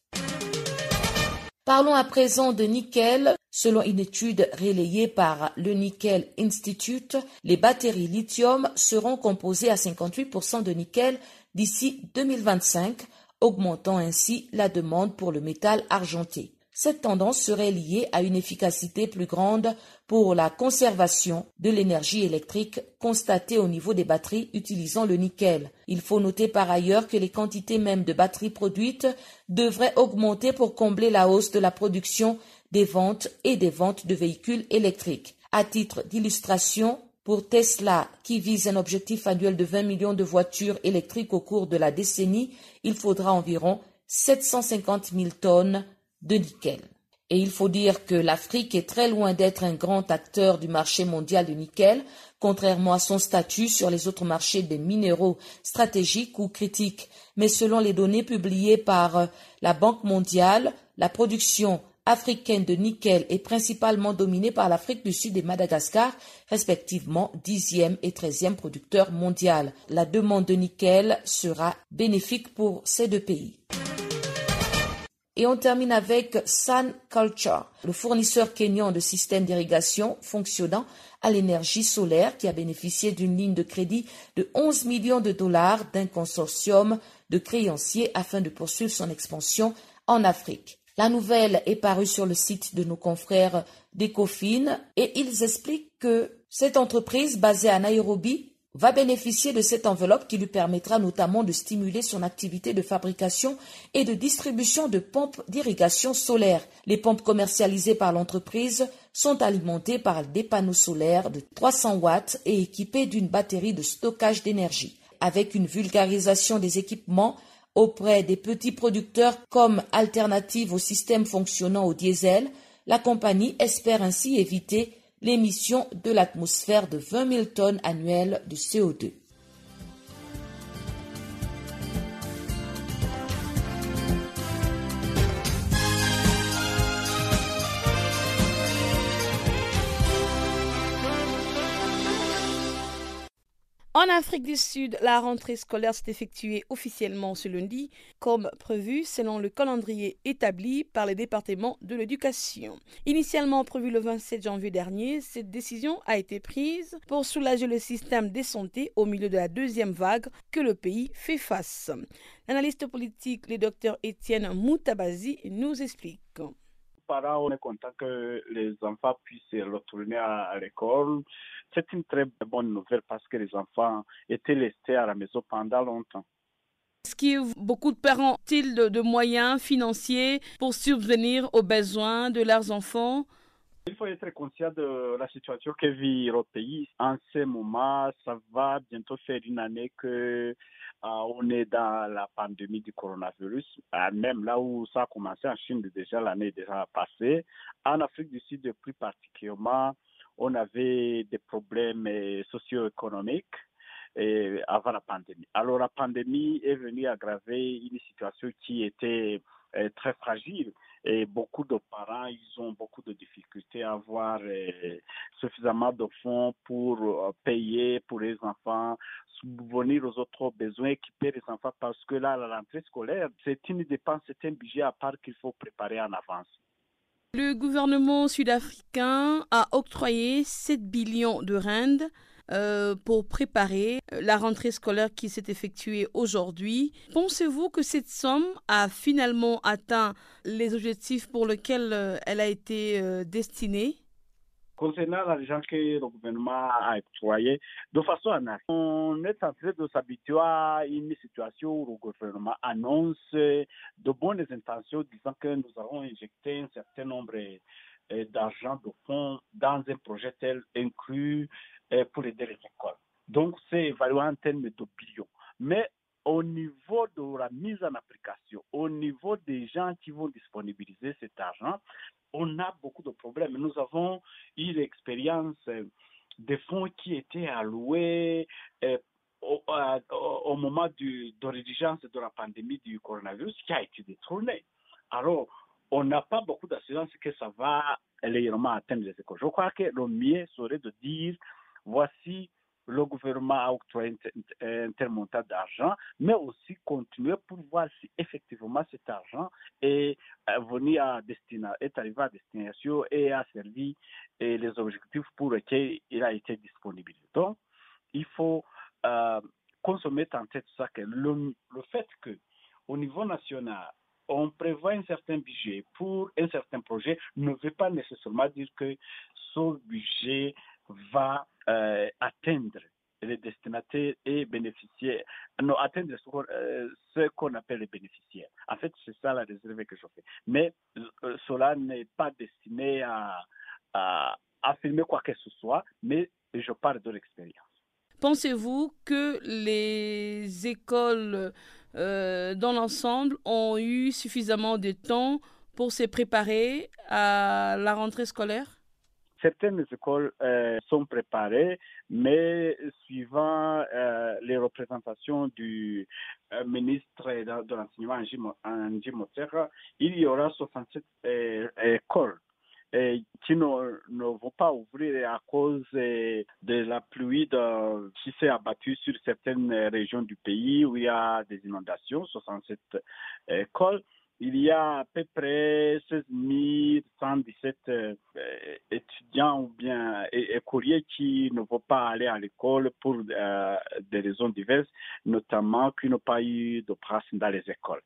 Parlons à présent de nickel. Selon une étude relayée par le Nickel Institute, les batteries lithium seront composées à 58% de nickel d'ici 2025, augmentant ainsi la demande pour le métal argenté. Cette tendance serait liée à une efficacité plus grande pour la conservation de l'énergie électrique constatée au niveau des batteries utilisant le nickel. Il faut noter par ailleurs que les quantités mêmes de batteries produites devraient augmenter pour combler la hausse de la production des ventes et des ventes de véhicules électriques. À titre d'illustration, pour Tesla, qui vise un objectif annuel de 20 millions de voitures électriques au cours de la décennie, il faudra environ 750 000 tonnes de nickel. Et il faut dire que l'Afrique est très loin d'être un grand acteur du marché mondial du nickel, contrairement à son statut sur les autres marchés des minéraux stratégiques ou critiques. Mais selon les données publiées par la Banque mondiale, la production africaine de nickel est principalement dominée par l'Afrique du Sud et Madagascar, respectivement dixième et treizième producteurs mondial. La demande de nickel sera bénéfique pour ces deux pays. Et on termine avec Sun Culture, le fournisseur kényan de systèmes d'irrigation fonctionnant à l'énergie solaire qui a bénéficié d'une ligne de crédit de 11 millions de dollars d'un consortium de créanciers afin de poursuivre son expansion en Afrique. La nouvelle est parue sur le site de nos confrères d'Ecofin et ils expliquent que cette entreprise basée à Nairobi va bénéficier de cette enveloppe qui lui permettra notamment de stimuler son activité de fabrication et de distribution de pompes d'irrigation solaire. Les pompes commercialisées par l'entreprise sont alimentées par des panneaux solaires de 300 watts et équipées d'une batterie de stockage d'énergie. Avec une vulgarisation des équipements auprès des petits producteurs comme alternative au système fonctionnant au diesel, la compagnie espère ainsi éviter l'émission de l'atmosphère de 20 000 tonnes annuelles de CO2. En Afrique du Sud, la rentrée scolaire s'est effectuée officiellement ce lundi, comme prévu selon le calendrier établi par les départements de l'éducation. Initialement prévu le 27 janvier dernier, cette décision a été prise pour soulager le système de santé au milieu de la deuxième vague que le pays fait face. L'analyste politique, le docteur Étienne Moutabazi, nous explique parents, on est content que les enfants puissent retourner à, l'école. C'est une très bonne nouvelle parce que les enfants étaient restés à la maison pendant longtemps. Est-ce que beaucoup de parents ont-ils de, moyens financiers pour subvenir aux besoins de leurs enfants? Il faut être conscient de la situation que vit le pays. En ce moment, ça va bientôt faire une année que ah, on est dans la pandémie du coronavirus, ah, même là où ça a commencé en Chine déjà l'année déjà passée. En Afrique du Sud, plus particulièrement, on avait des problèmes eh, socio-économiques eh, avant la pandémie. Alors la pandémie est venue aggraver une situation qui était eh, très fragile et beaucoup de parents, ils ont beaucoup de difficultés à avoir suffisamment de fonds pour payer pour les enfants, subvenir aux autres besoins, équiper les enfants, parce que là, la rentrée scolaire, c'est une dépense, c'est un budget à part qu'il faut préparer en avance. Le gouvernement sud-africain a octroyé 7 billions de rand euh, pour préparer euh, la rentrée scolaire qui s'est effectuée aujourd'hui. Pensez-vous que cette somme a finalement atteint les objectifs pour lesquels euh, elle a été destinée? Concernant l'argent que le gouvernement a octroyé, de façon anarchique, on est en train de s'habituer à une situation où le gouvernement annonce de bonnes intentions disant que nous allons injecter un certain nombre d'argent de fonds dans un projet tel inclus pour aider les écoles. Donc, c'est évalué en termes de billions. Mais au niveau de la mise en application, au niveau des gens qui vont disponibiliser cet argent, on a beaucoup de problèmes. Nous avons eu l'expérience des fonds qui étaient alloués euh, au, moment du, de rédigence de la pandémie du coronavirus qui a été détourné. Alors, on n'a pas beaucoup d'assurance que ça va réellement atteindre les écoles. Je crois que le mieux serait de dire voici le gouvernement a octroyé un, tel montant d'argent, mais aussi continuer pour voir si effectivement cet argent est venu à destination, est arrivé à destination et a servi les objectifs pour lesquels il a été disponible. Donc, il faut euh, consommer en tête ça que le, le fait que au niveau national, on prévoit un certain budget pour un certain projet ne veut pas nécessairement dire que ce budget va euh, atteindre les destinataires et bénéficiaires, non, atteindre ce euh, qu'on appelle les bénéficiaires. En fait, c'est ça la réserve que je fais. Mais euh, cela n'est pas destiné à affirmer quoi que ce soit, mais je parle de l'expérience. Pensez-vous que les écoles dans l'ensemble ont eu suffisamment de temps pour se préparer à la rentrée scolaire? Certaines écoles euh, sont préparées, mais suivant euh, les représentations du euh, ministre de l'enseignement Angie Motera, il y aura 67 écoles. Qui ne, vont pas ouvrir à cause de la pluie qui s'est abattue sur certaines régions du pays où il y a des inondations, 67 écoles il y a à peu près 16 117 euh, étudiants ou bien écoliers qui ne vont pas aller à l'école pour euh, des raisons diverses, notamment qui n'ont pas eu de place dans les écoles.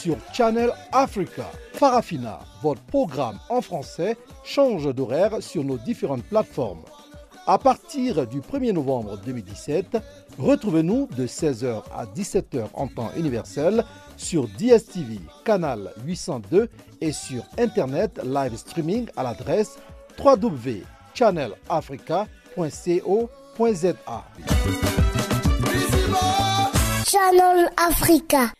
Sur Channel Africa. Farafina, votre programme en français, change d'horaire sur nos différentes plateformes. À partir du 1er novembre 2017, retrouvez-nous de 16h à 17h en temps universel sur DSTV, canal 802 et sur Internet live streaming à l'adresse www.channelafrica.co.za. Channel Africa.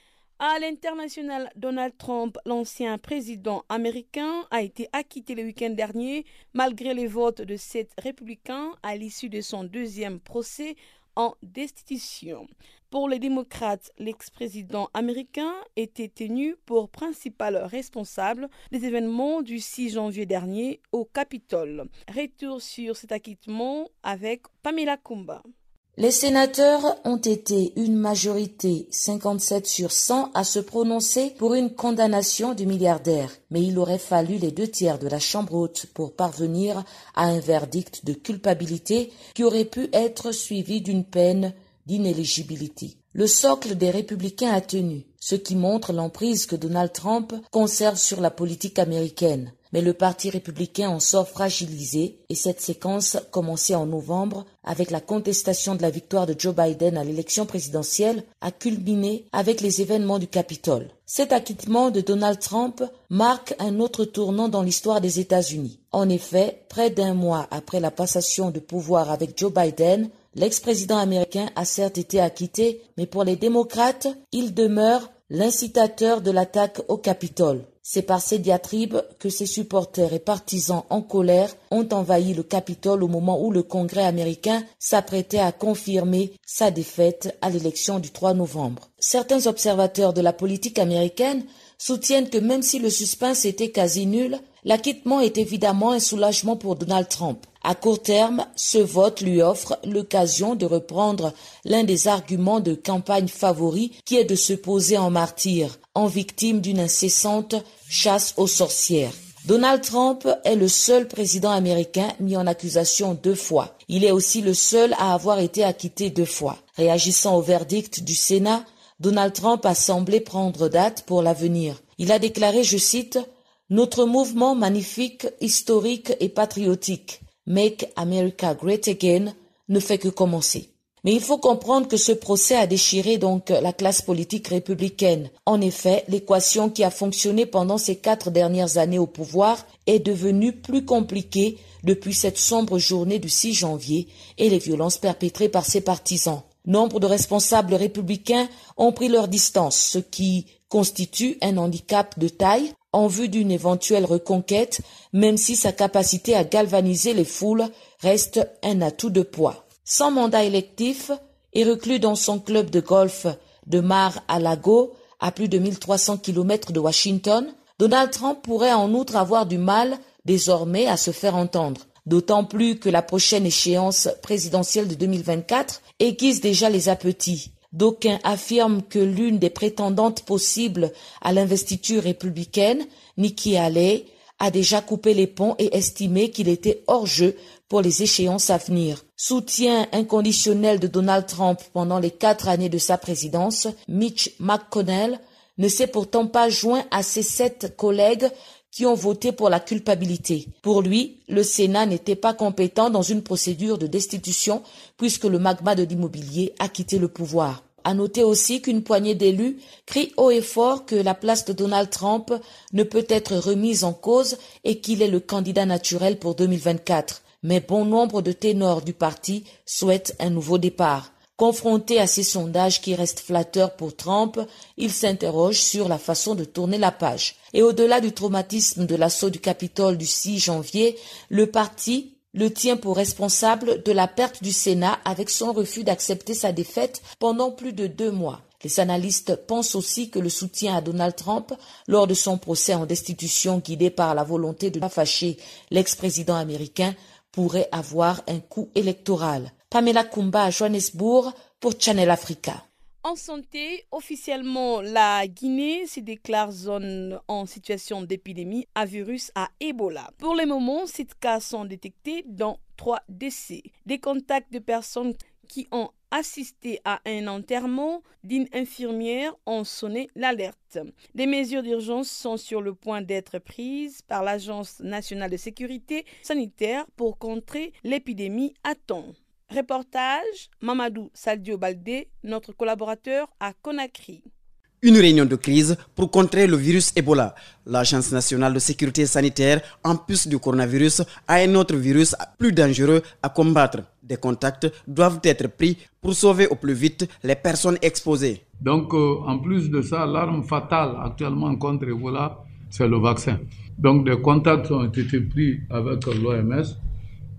À l'international, Donald Trump, l'ancien président américain, a été acquitté le week-end dernier malgré les votes de sept républicains à l'issue de son deuxième procès en destitution. Pour les démocrates, l'ex-président américain était tenu pour principal responsable des événements du 6 janvier dernier au Capitole. Retour sur cet acquittement avec Pamela Kumba. Les sénateurs ont été une majorité 57 sur 100 à se prononcer pour une condamnation du milliardaire, mais il aurait fallu les deux tiers de la Chambre haute pour parvenir à un verdict de culpabilité qui aurait pu être suivi d'une peine d'inéligibilité. Le socle des républicains a tenu, ce qui montre l'emprise que Donald Trump conserve sur la politique américaine mais le Parti républicain en sort fragilisé et cette séquence, commencée en novembre avec la contestation de la victoire de Joe Biden à l'élection présidentielle, a culminé avec les événements du Capitole. Cet acquittement de Donald Trump marque un autre tournant dans l'histoire des États-Unis. En effet, près d'un mois après la passation de pouvoir avec Joe Biden, l'ex-président américain a certes été acquitté, mais pour les démocrates, il demeure l'incitateur de l'attaque au Capitole. C'est par ces diatribes que ses supporters et partisans en colère ont envahi le Capitole au moment où le Congrès américain s'apprêtait à confirmer sa défaite à l'élection du 3 novembre. Certains observateurs de la politique américaine soutiennent que même si le suspense était quasi nul, l'acquittement est évidemment un soulagement pour Donald Trump. À court terme, ce vote lui offre l'occasion de reprendre l'un des arguments de campagne favoris qui est de se poser en martyr, en victime d'une incessante chasse aux sorcières. Donald Trump est le seul président américain mis en accusation deux fois. Il est aussi le seul à avoir été acquitté deux fois. Réagissant au verdict du Sénat, Donald Trump a semblé prendre date pour l'avenir. Il a déclaré, je cite, Notre mouvement magnifique, historique et patriotique Make America Great Again ne fait que commencer. Mais il faut comprendre que ce procès a déchiré donc la classe politique républicaine. En effet, l'équation qui a fonctionné pendant ces quatre dernières années au pouvoir est devenue plus compliquée depuis cette sombre journée du 6 janvier et les violences perpétrées par ses partisans. Nombre de responsables républicains ont pris leur distance, ce qui constitue un handicap de taille en vue d'une éventuelle reconquête, même si sa capacité à galvaniser les foules reste un atout de poids. Sans mandat électif et reclus dans son club de golf de Mar-a-Lago, à plus de 1300 km de Washington, Donald Trump pourrait en outre avoir du mal désormais à se faire entendre. D'autant plus que la prochaine échéance présidentielle de 2024 aiguise déjà les appétits. D'aucuns affirment que l'une des prétendantes possibles à l'investiture républicaine, Nikki Haley, a déjà coupé les ponts et estimé qu'il était hors jeu pour les échéances à venir. Soutien inconditionnel de Donald Trump pendant les quatre années de sa présidence, Mitch McConnell ne s'est pourtant pas joint à ses sept collègues qui ont voté pour la culpabilité. Pour lui, le Sénat n'était pas compétent dans une procédure de destitution puisque le magma de l'immobilier a quitté le pouvoir. À noter aussi qu'une poignée d'élus crie haut et fort que la place de Donald Trump ne peut être remise en cause et qu'il est le candidat naturel pour 2024. Mais bon nombre de ténors du parti souhaitent un nouveau départ. Confronté à ces sondages qui restent flatteurs pour Trump, il s'interroge sur la façon de tourner la page. Et au-delà du traumatisme de l'assaut du Capitole du 6 janvier, le parti le tient pour responsable de la perte du Sénat avec son refus d'accepter sa défaite pendant plus de deux mois. Les analystes pensent aussi que le soutien à Donald Trump lors de son procès en destitution guidé par la volonté de ne pas fâcher l'ex-président américain pourrait avoir un coût électoral. Pamela Kumba à Johannesburg pour Channel Africa. En santé, officiellement, la Guinée se déclare zone en situation d'épidémie à virus à Ebola. Pour le moment, ces cas sont détectés dans trois décès. Des contacts de personnes qui ont assisté à un enterrement d'une infirmière ont sonné l'alerte. Des mesures d'urgence sont sur le point d'être prises par l'Agence nationale de sécurité sanitaire pour contrer l'épidémie à temps. Reportage Mamadou Saldio Baldé, notre collaborateur à Conakry. Une réunion de crise pour contrer le virus Ebola. L'Agence nationale de sécurité sanitaire, en plus du coronavirus, a un autre virus plus dangereux à combattre. Des contacts doivent être pris pour sauver au plus vite les personnes exposées. Donc, euh, en plus de ça, l'arme fatale actuellement contre Ebola, c'est le vaccin. Donc, des contacts ont été pris avec l'OMS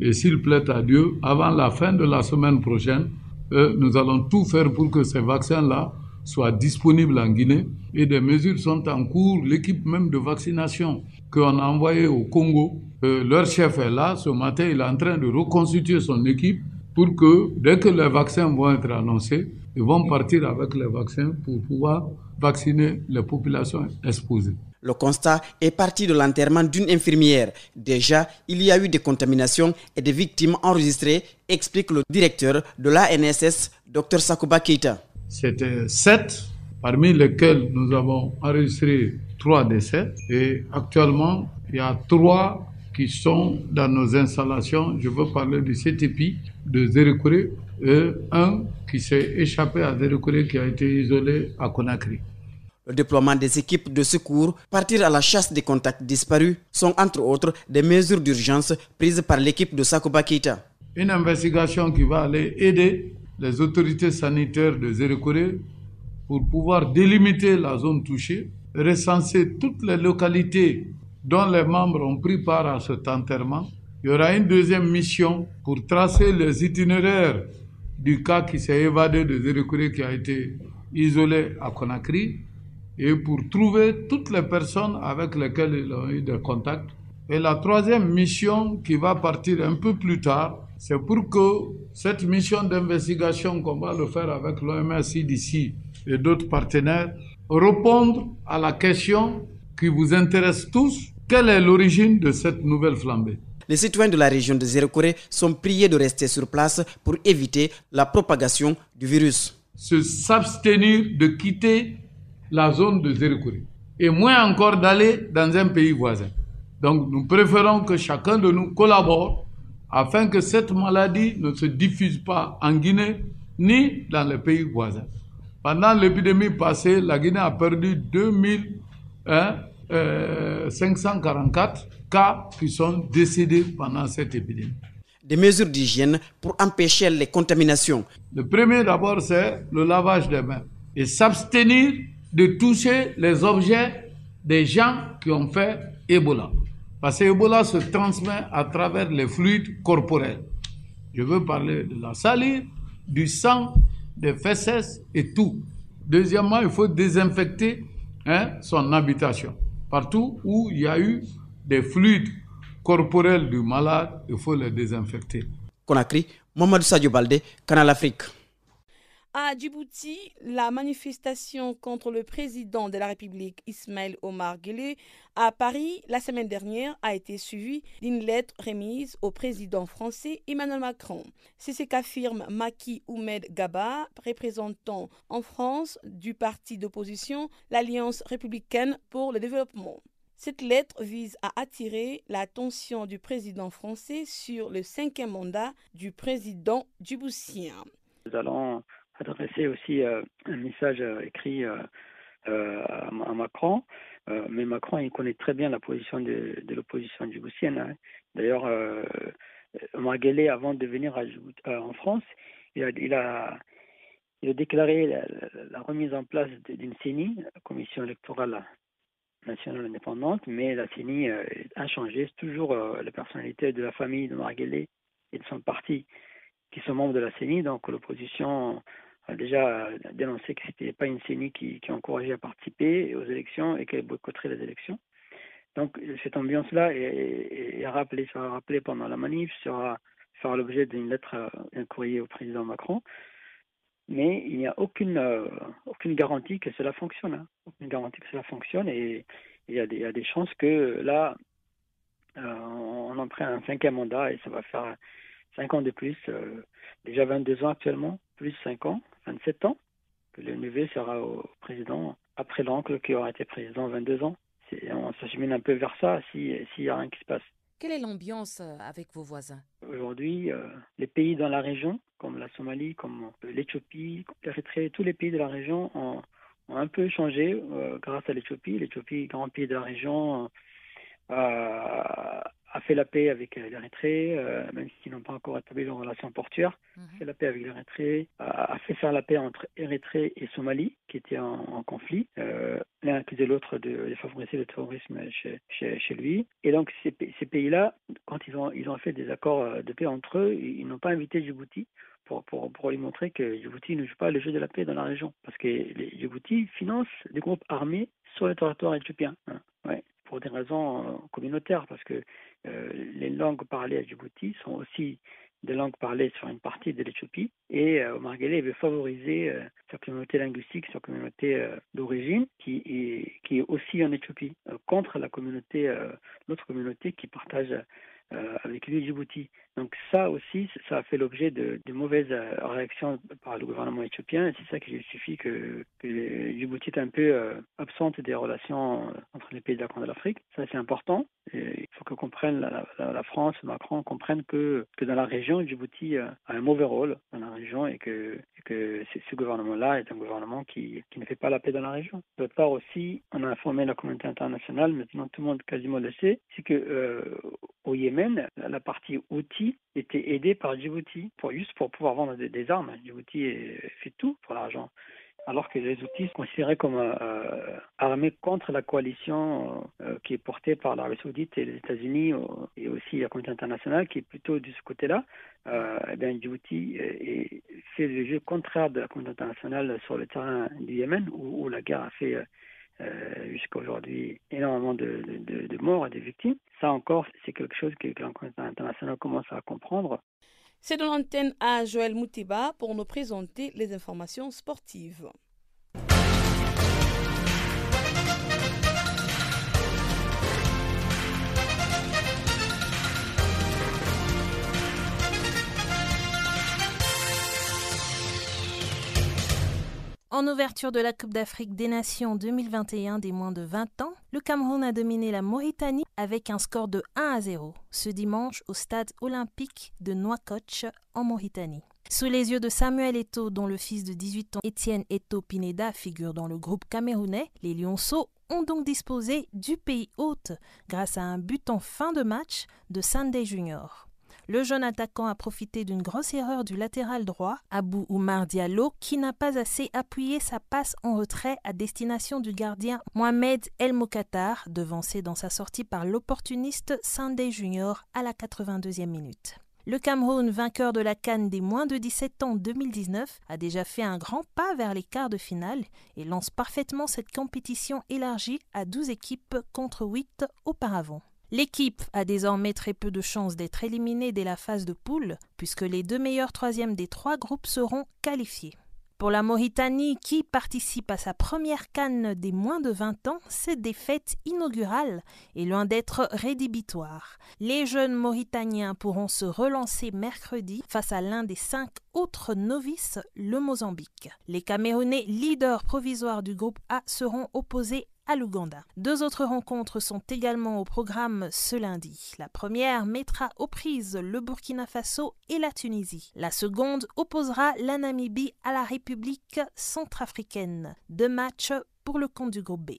et s'il plaît à Dieu, avant la fin de la semaine prochaine, euh, nous allons tout faire pour que ces vaccins-là soient disponibles en Guinée. Et des mesures sont en cours. L'équipe même de vaccination qu'on a envoyée au Congo, euh, leur chef est là. Ce matin, il est en train de reconstituer son équipe pour que dès que les vaccins vont être annoncés, ils vont partir avec les vaccins pour pouvoir vacciner les populations exposées. Le constat est parti de l'enterrement d'une infirmière. Déjà, il y a eu des contaminations et des victimes enregistrées, explique le directeur de l'ANSS, Dr Sakuba Keita. C'était sept, parmi lesquels nous avons enregistré trois décès. Et actuellement, il y a trois qui sont dans nos installations. Je veux parler du CTP de Zérekouré et un qui s'est échappé à Zérekouré qui a été isolé à Conakry. Le déploiement des équipes de secours, partir à la chasse des contacts disparus sont entre autres des mesures d'urgence prises par l'équipe de Sakuba Keita. Une investigation qui va aller aider les autorités sanitaires de Zérekoré pour pouvoir délimiter la zone touchée recenser toutes les localités dont les membres ont pris part à cet enterrement. Il y aura une deuxième mission pour tracer les itinéraires du cas qui s'est évadé de Zérékouré qui a été isolé à Conakry et pour trouver toutes les personnes avec lesquelles ils ont eu des contacts. Et la troisième mission qui va partir un peu plus tard, c'est pour que cette mission d'investigation qu'on va le faire avec l'OMS d'ici et d'autres partenaires réponde à la question qui vous intéresse tous, quelle est l'origine de cette nouvelle flambée? Les citoyens de la région de Zérekoré sont priés de rester sur place pour éviter la propagation du virus. Se s'abstenir de quitter la zone de Zérekoré et moins encore d'aller dans un pays voisin. Donc nous préférons que chacun de nous collabore afin que cette maladie ne se diffuse pas en Guinée ni dans les pays voisins. Pendant l'épidémie passée, la Guinée a perdu 2544 cas qui sont décédés pendant cette épidémie. Des mesures d'hygiène pour empêcher les contaminations. Le premier d'abord, c'est le lavage des mains et s'abstenir de toucher les objets des gens qui ont fait Ebola. Parce que Ebola se transmet à travers les fluides corporels. Je veux parler de la salive, du sang, des fesses et tout. Deuxièmement, il faut désinfecter hein, son habitation. Partout où il y a eu des fluides corporels du malade, il faut les désinfecter. Conakry, Mamadou Sadio Canal Afrique. À Djibouti, la manifestation contre le président de la République, Ismaël Omar Guelleh, à Paris la semaine dernière a été suivie d'une lettre remise au président français Emmanuel Macron. C'est ce qu'affirme Maki Oumed Gaba, représentant en France du parti d'opposition, l'Alliance républicaine pour le développement. Cette lettre vise à attirer l'attention du président français sur le cinquième mandat du président djiboutien. Nous allons adresser aussi euh, un message euh, écrit euh, à, Macron. mais Macron, il connaît très bien la position de, l'opposition djiboutienne. Hein. D'ailleurs, Omar avant de venir en France, il a, déclaré la, remise en place d'une CENI, Commission électorale nationale indépendante, mais la CENI a changé. C'est toujours la personnalité de la famille de Marguerite et de son parti qui sont membres de la CENI. Donc l'opposition déjà dénoncé que ce n'était pas une CENI qui, encourageait à participer aux élections et qu'elle boycotterait les élections. Donc cette ambiance-là est, rappelée, sera rappelée pendant la manif, sera fera l'objet d'une lettre, d'un courrier au président Macron. Mais il n'y a aucune, euh, aucune garantie que cela fonctionne. Hein. Aucune garantie que cela fonctionne. Et il y a des, y a des chances que là, euh, on en un cinquième mandat et ça va faire cinq ans de plus. Euh, déjà 22 ans actuellement, plus 5 ans. 27 ans, que le neveu sera au président après l'oncle qui aura été président 22 ans. On s'achemine un peu vers ça s'il n'y a rien qui se passe. Quelle est l'ambiance euh, avec vos voisins? Aujourd'hui, euh, les pays dans la région, comme la Somalie, comme l'Éthiopie, l'Érythrée, tous les pays de la région ont, un peu changé euh, grâce à l'Éthiopie. L'Éthiopie, grand pays de la région, a fait la paix avec euh, l'Érythrée, euh, même s'ils n'ont pas encore établi une relation portuaire, mhm. a fait la paix avec l'Érythrée, a, fait faire la paix entre Érythrée et Somalie, qui étaient en, conflit. Euh, L'un accusé l'autre de, favoriser le terrorisme chez, chez, lui. Et donc ces, ces pays-là, quand ils ont, ils ont fait des accords euh, de paix entre eux, ils, n'ont pas invité Djibouti pour, pour, pour, lui montrer que Djibouti ne joue pas le jeu de la paix dans la région. Parce que les, Djibouti finance des groupes armés sur le territoire éthiopien. Hein. Ouais pour des raisons communautaires, parce que euh, les langues parlées à Djibouti sont aussi des langues parlées sur une partie de l'Éthiopie. Et euh, Omar veut favoriser euh, sa communauté linguistique, sa communauté euh, d'origine, qui est, qui est aussi en Éthiopie, contre la communauté, l'autre communauté qui partage avec lui Djibouti. Donc ça aussi, ça a fait l'objet de, mauvaises euh, réactions par le gouvernement éthiopien. C'est ça qui justifie que, Djibouti est un peu euh, absente des relations euh, entre les pays de la Corne de l'Afrique. Ça, c'est important. Il faut que comprenne la, France, Macron comprenne que, dans la région, Djibouti a un mauvais rôle dans la région et que, que ce gouvernement-là est un gouvernement qui, qui, ne fait pas la paix dans la région. D'autre part aussi, on a informé la communauté internationale, maintenant tout le monde quasiment le sait, c'est que au Yémen, la partie Était aidé par Djibouti pour juste pour pouvoir vendre des, armes. Djibouti fait tout pour l'argent. alors que les outils sont considérés comme euh, armés contre la coalition euh, qui est portée par l'Arabie saoudite et les États-Unis et aussi la communauté internationale qui est plutôt de ce côté-là. eh bien, Djibouti fait le jeu contraire de la communauté internationale sur le terrain du Yémen où, la guerre a fait jusqu'à aujourd'hui énormément de, de, morts et de victimes. Ça encore, c'est quelque chose que, que communauté internationale commence à comprendre. C'est de l'antenne à Joël Moutiba pour nous présenter les informations sportives. En ouverture de la Coupe d'Afrique des Nations 2021 des moins de 20 ans, le Cameroun a dominé la Mauritanie avec un score de 1 à 0 ce dimanche au stade olympique de Nouakchott en Mauritanie. Sous les yeux de Samuel Eto'o, dont le fils de 18 ans Étienne Eto'o Pineda figure dans le groupe camerounais, les Lionceaux ont donc disposé du pays hôte grâce à un but en fin de match de Sunday Junior. Le jeune attaquant a profité d'une grosse erreur du latéral droit, Abou Oumar Diallo, qui n'a pas assez appuyé sa passe en retrait à destination du gardien Mohamed El Mokatar, devancé dans sa sortie par l'opportuniste Sunday Junior à la 82e minute. Le Cameroun, vainqueur de la Cannes des moins de 17 ans 2019, a déjà fait un grand pas vers les quarts de finale et lance parfaitement cette compétition élargie à 12 équipes contre 8 auparavant. L'équipe a désormais très peu de chances d'être éliminée dès la phase de poule, puisque les deux meilleurs troisièmes des trois groupes seront qualifiés. Pour la Mauritanie, qui participe à sa première canne des moins de 20 ans, cette défaite inaugurale est loin d'être rédhibitoire. Les jeunes Mauritaniens pourront se relancer mercredi face à l'un des cinq autres novices, le Mozambique. Les Camerounais, leaders provisoires du groupe A, seront opposés à l'Ouganda. Deux autres rencontres sont également au programme ce lundi. La première mettra aux prises le Burkina Faso et la Tunisie. La seconde opposera la Namibie à la République centrafricaine. Deux matchs pour le compte du groupe B.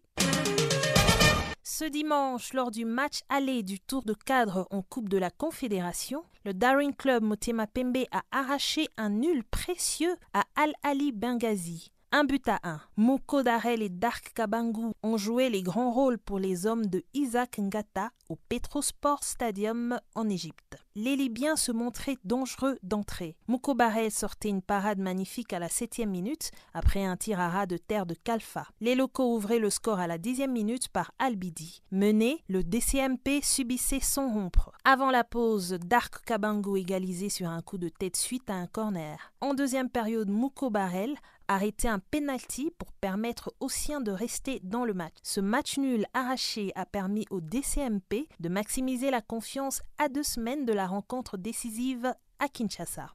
Ce dimanche, lors du match aller du tour de cadre en Coupe de la Confédération, le Daring Club Motema Pembe a arraché un nul précieux à Al-Ali Benghazi. Un but à un. Moko Darel et Dark Kabangu ont joué les grands rôles pour les hommes de Isaac Ngata au Petrosport Stadium en Égypte. Les Libyens se montraient dangereux d'entrée. Moko Barel sortait une parade magnifique à la septième minute après un tir à ras de terre de Kalfa. Les locaux ouvraient le score à la dixième minute par Albidi. Mené, le DCMP subissait son rompre. Avant la pause, Dark Kabangu égalisait sur un coup de tête suite à un corner. En deuxième période, Moko Barel arrêté un penalty pour permettre aux siens de rester dans le match. Ce match nul arraché a permis au DCMP de maximiser la confiance à deux semaines de la rencontre décisive à Kinshasa.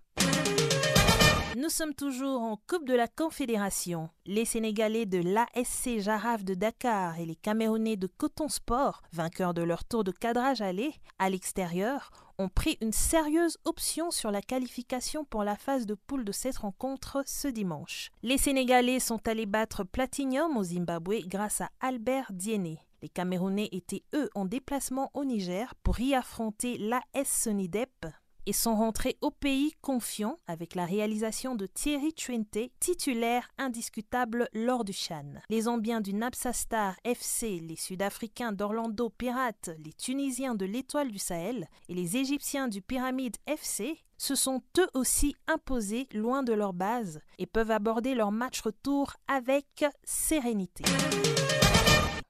Nous sommes toujours en Coupe de la Confédération. Les Sénégalais de l'ASC Jaraf de Dakar et les Camerounais de Coton Sport, vainqueurs de leur tour de cadrage aller à l'extérieur, ont pris une sérieuse option sur la qualification pour la phase de poule de cette rencontre ce dimanche. Les Sénégalais sont allés battre Platinum au Zimbabwe grâce à Albert Diené. Les Camerounais étaient eux en déplacement au Niger pour y affronter l'AS Sonidep, et sont rentrés au pays confiants avec la réalisation de Thierry Twente, titulaire indiscutable lors du Chan. Les Zambiens du Napsa Star FC, les Sud-Africains d'Orlando Pirates, les Tunisiens de l'Étoile du Sahel et les Égyptiens du Pyramide FC se sont eux aussi imposés loin de leur base et peuvent aborder leur match retour avec sérénité.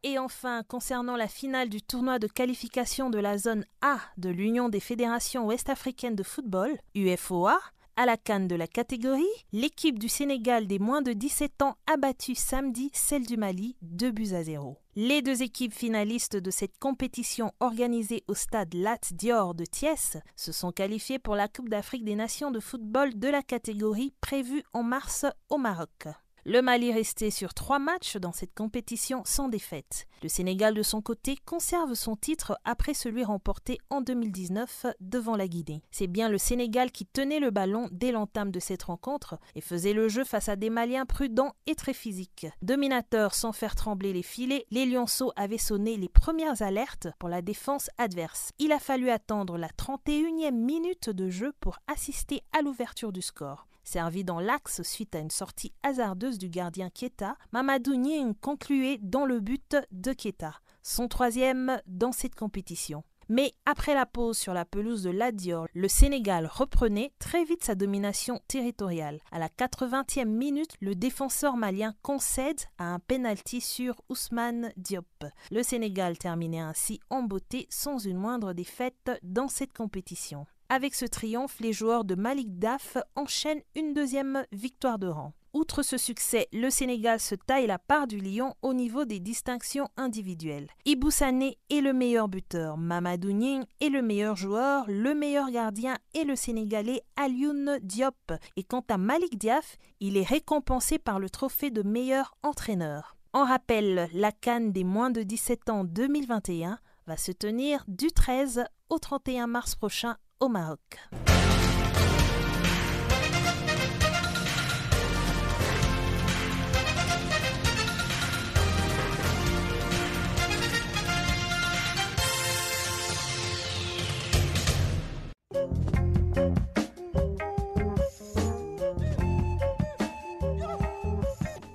Et enfin, concernant la finale du tournoi de qualification de la zone A de l'Union des fédérations ouest-africaines de football, UFOA, à la canne de la catégorie, l'équipe du Sénégal des moins de 17 ans a battu samedi celle du Mali 2 buts à 0. Les deux équipes finalistes de cette compétition organisée au stade Lat Dior de Thiès se sont qualifiées pour la Coupe d'Afrique des Nations de football de la catégorie prévue en mars au Maroc. Le Mali restait sur trois matchs dans cette compétition sans défaite. Le Sénégal, de son côté, conserve son titre après celui remporté en 2019 devant la Guinée. C'est bien le Sénégal qui tenait le ballon dès l'entame de cette rencontre et faisait le jeu face à des Maliens prudents et très physiques. Dominateurs sans faire trembler les filets, les Lionceaux avaient sonné les premières alertes pour la défense adverse. Il a fallu attendre la 31e minute de jeu pour assister à l'ouverture du score. Servi dans l'axe suite à une sortie hasardeuse du gardien Keta, Mamadou Nying concluait dans le but de Keta, son troisième dans cette compétition. Mais après la pause sur la pelouse de Ladior, le Sénégal reprenait très vite sa domination territoriale. À la 80e minute, le défenseur malien concède à un penalty sur Ousmane Diop. Le Sénégal terminait ainsi en beauté sans une moindre défaite dans cette compétition. Avec ce triomphe, les joueurs de Malik Daf enchaînent une deuxième victoire de rang. Outre ce succès, le Sénégal se taille la part du lion au niveau des distinctions individuelles. Ibou Sané est le meilleur buteur, Mamadou Nying est le meilleur joueur, le meilleur gardien est le Sénégalais Alioune Diop. Et quant à Malik Diaf, il est récompensé par le trophée de meilleur entraîneur. En rappel, la Cannes des moins de 17 ans 2021 va se tenir du 13 au 31 mars prochain au.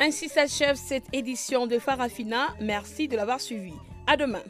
Ainsi s'achève cette édition de Farafina. Merci de l'avoir suivi. À demain.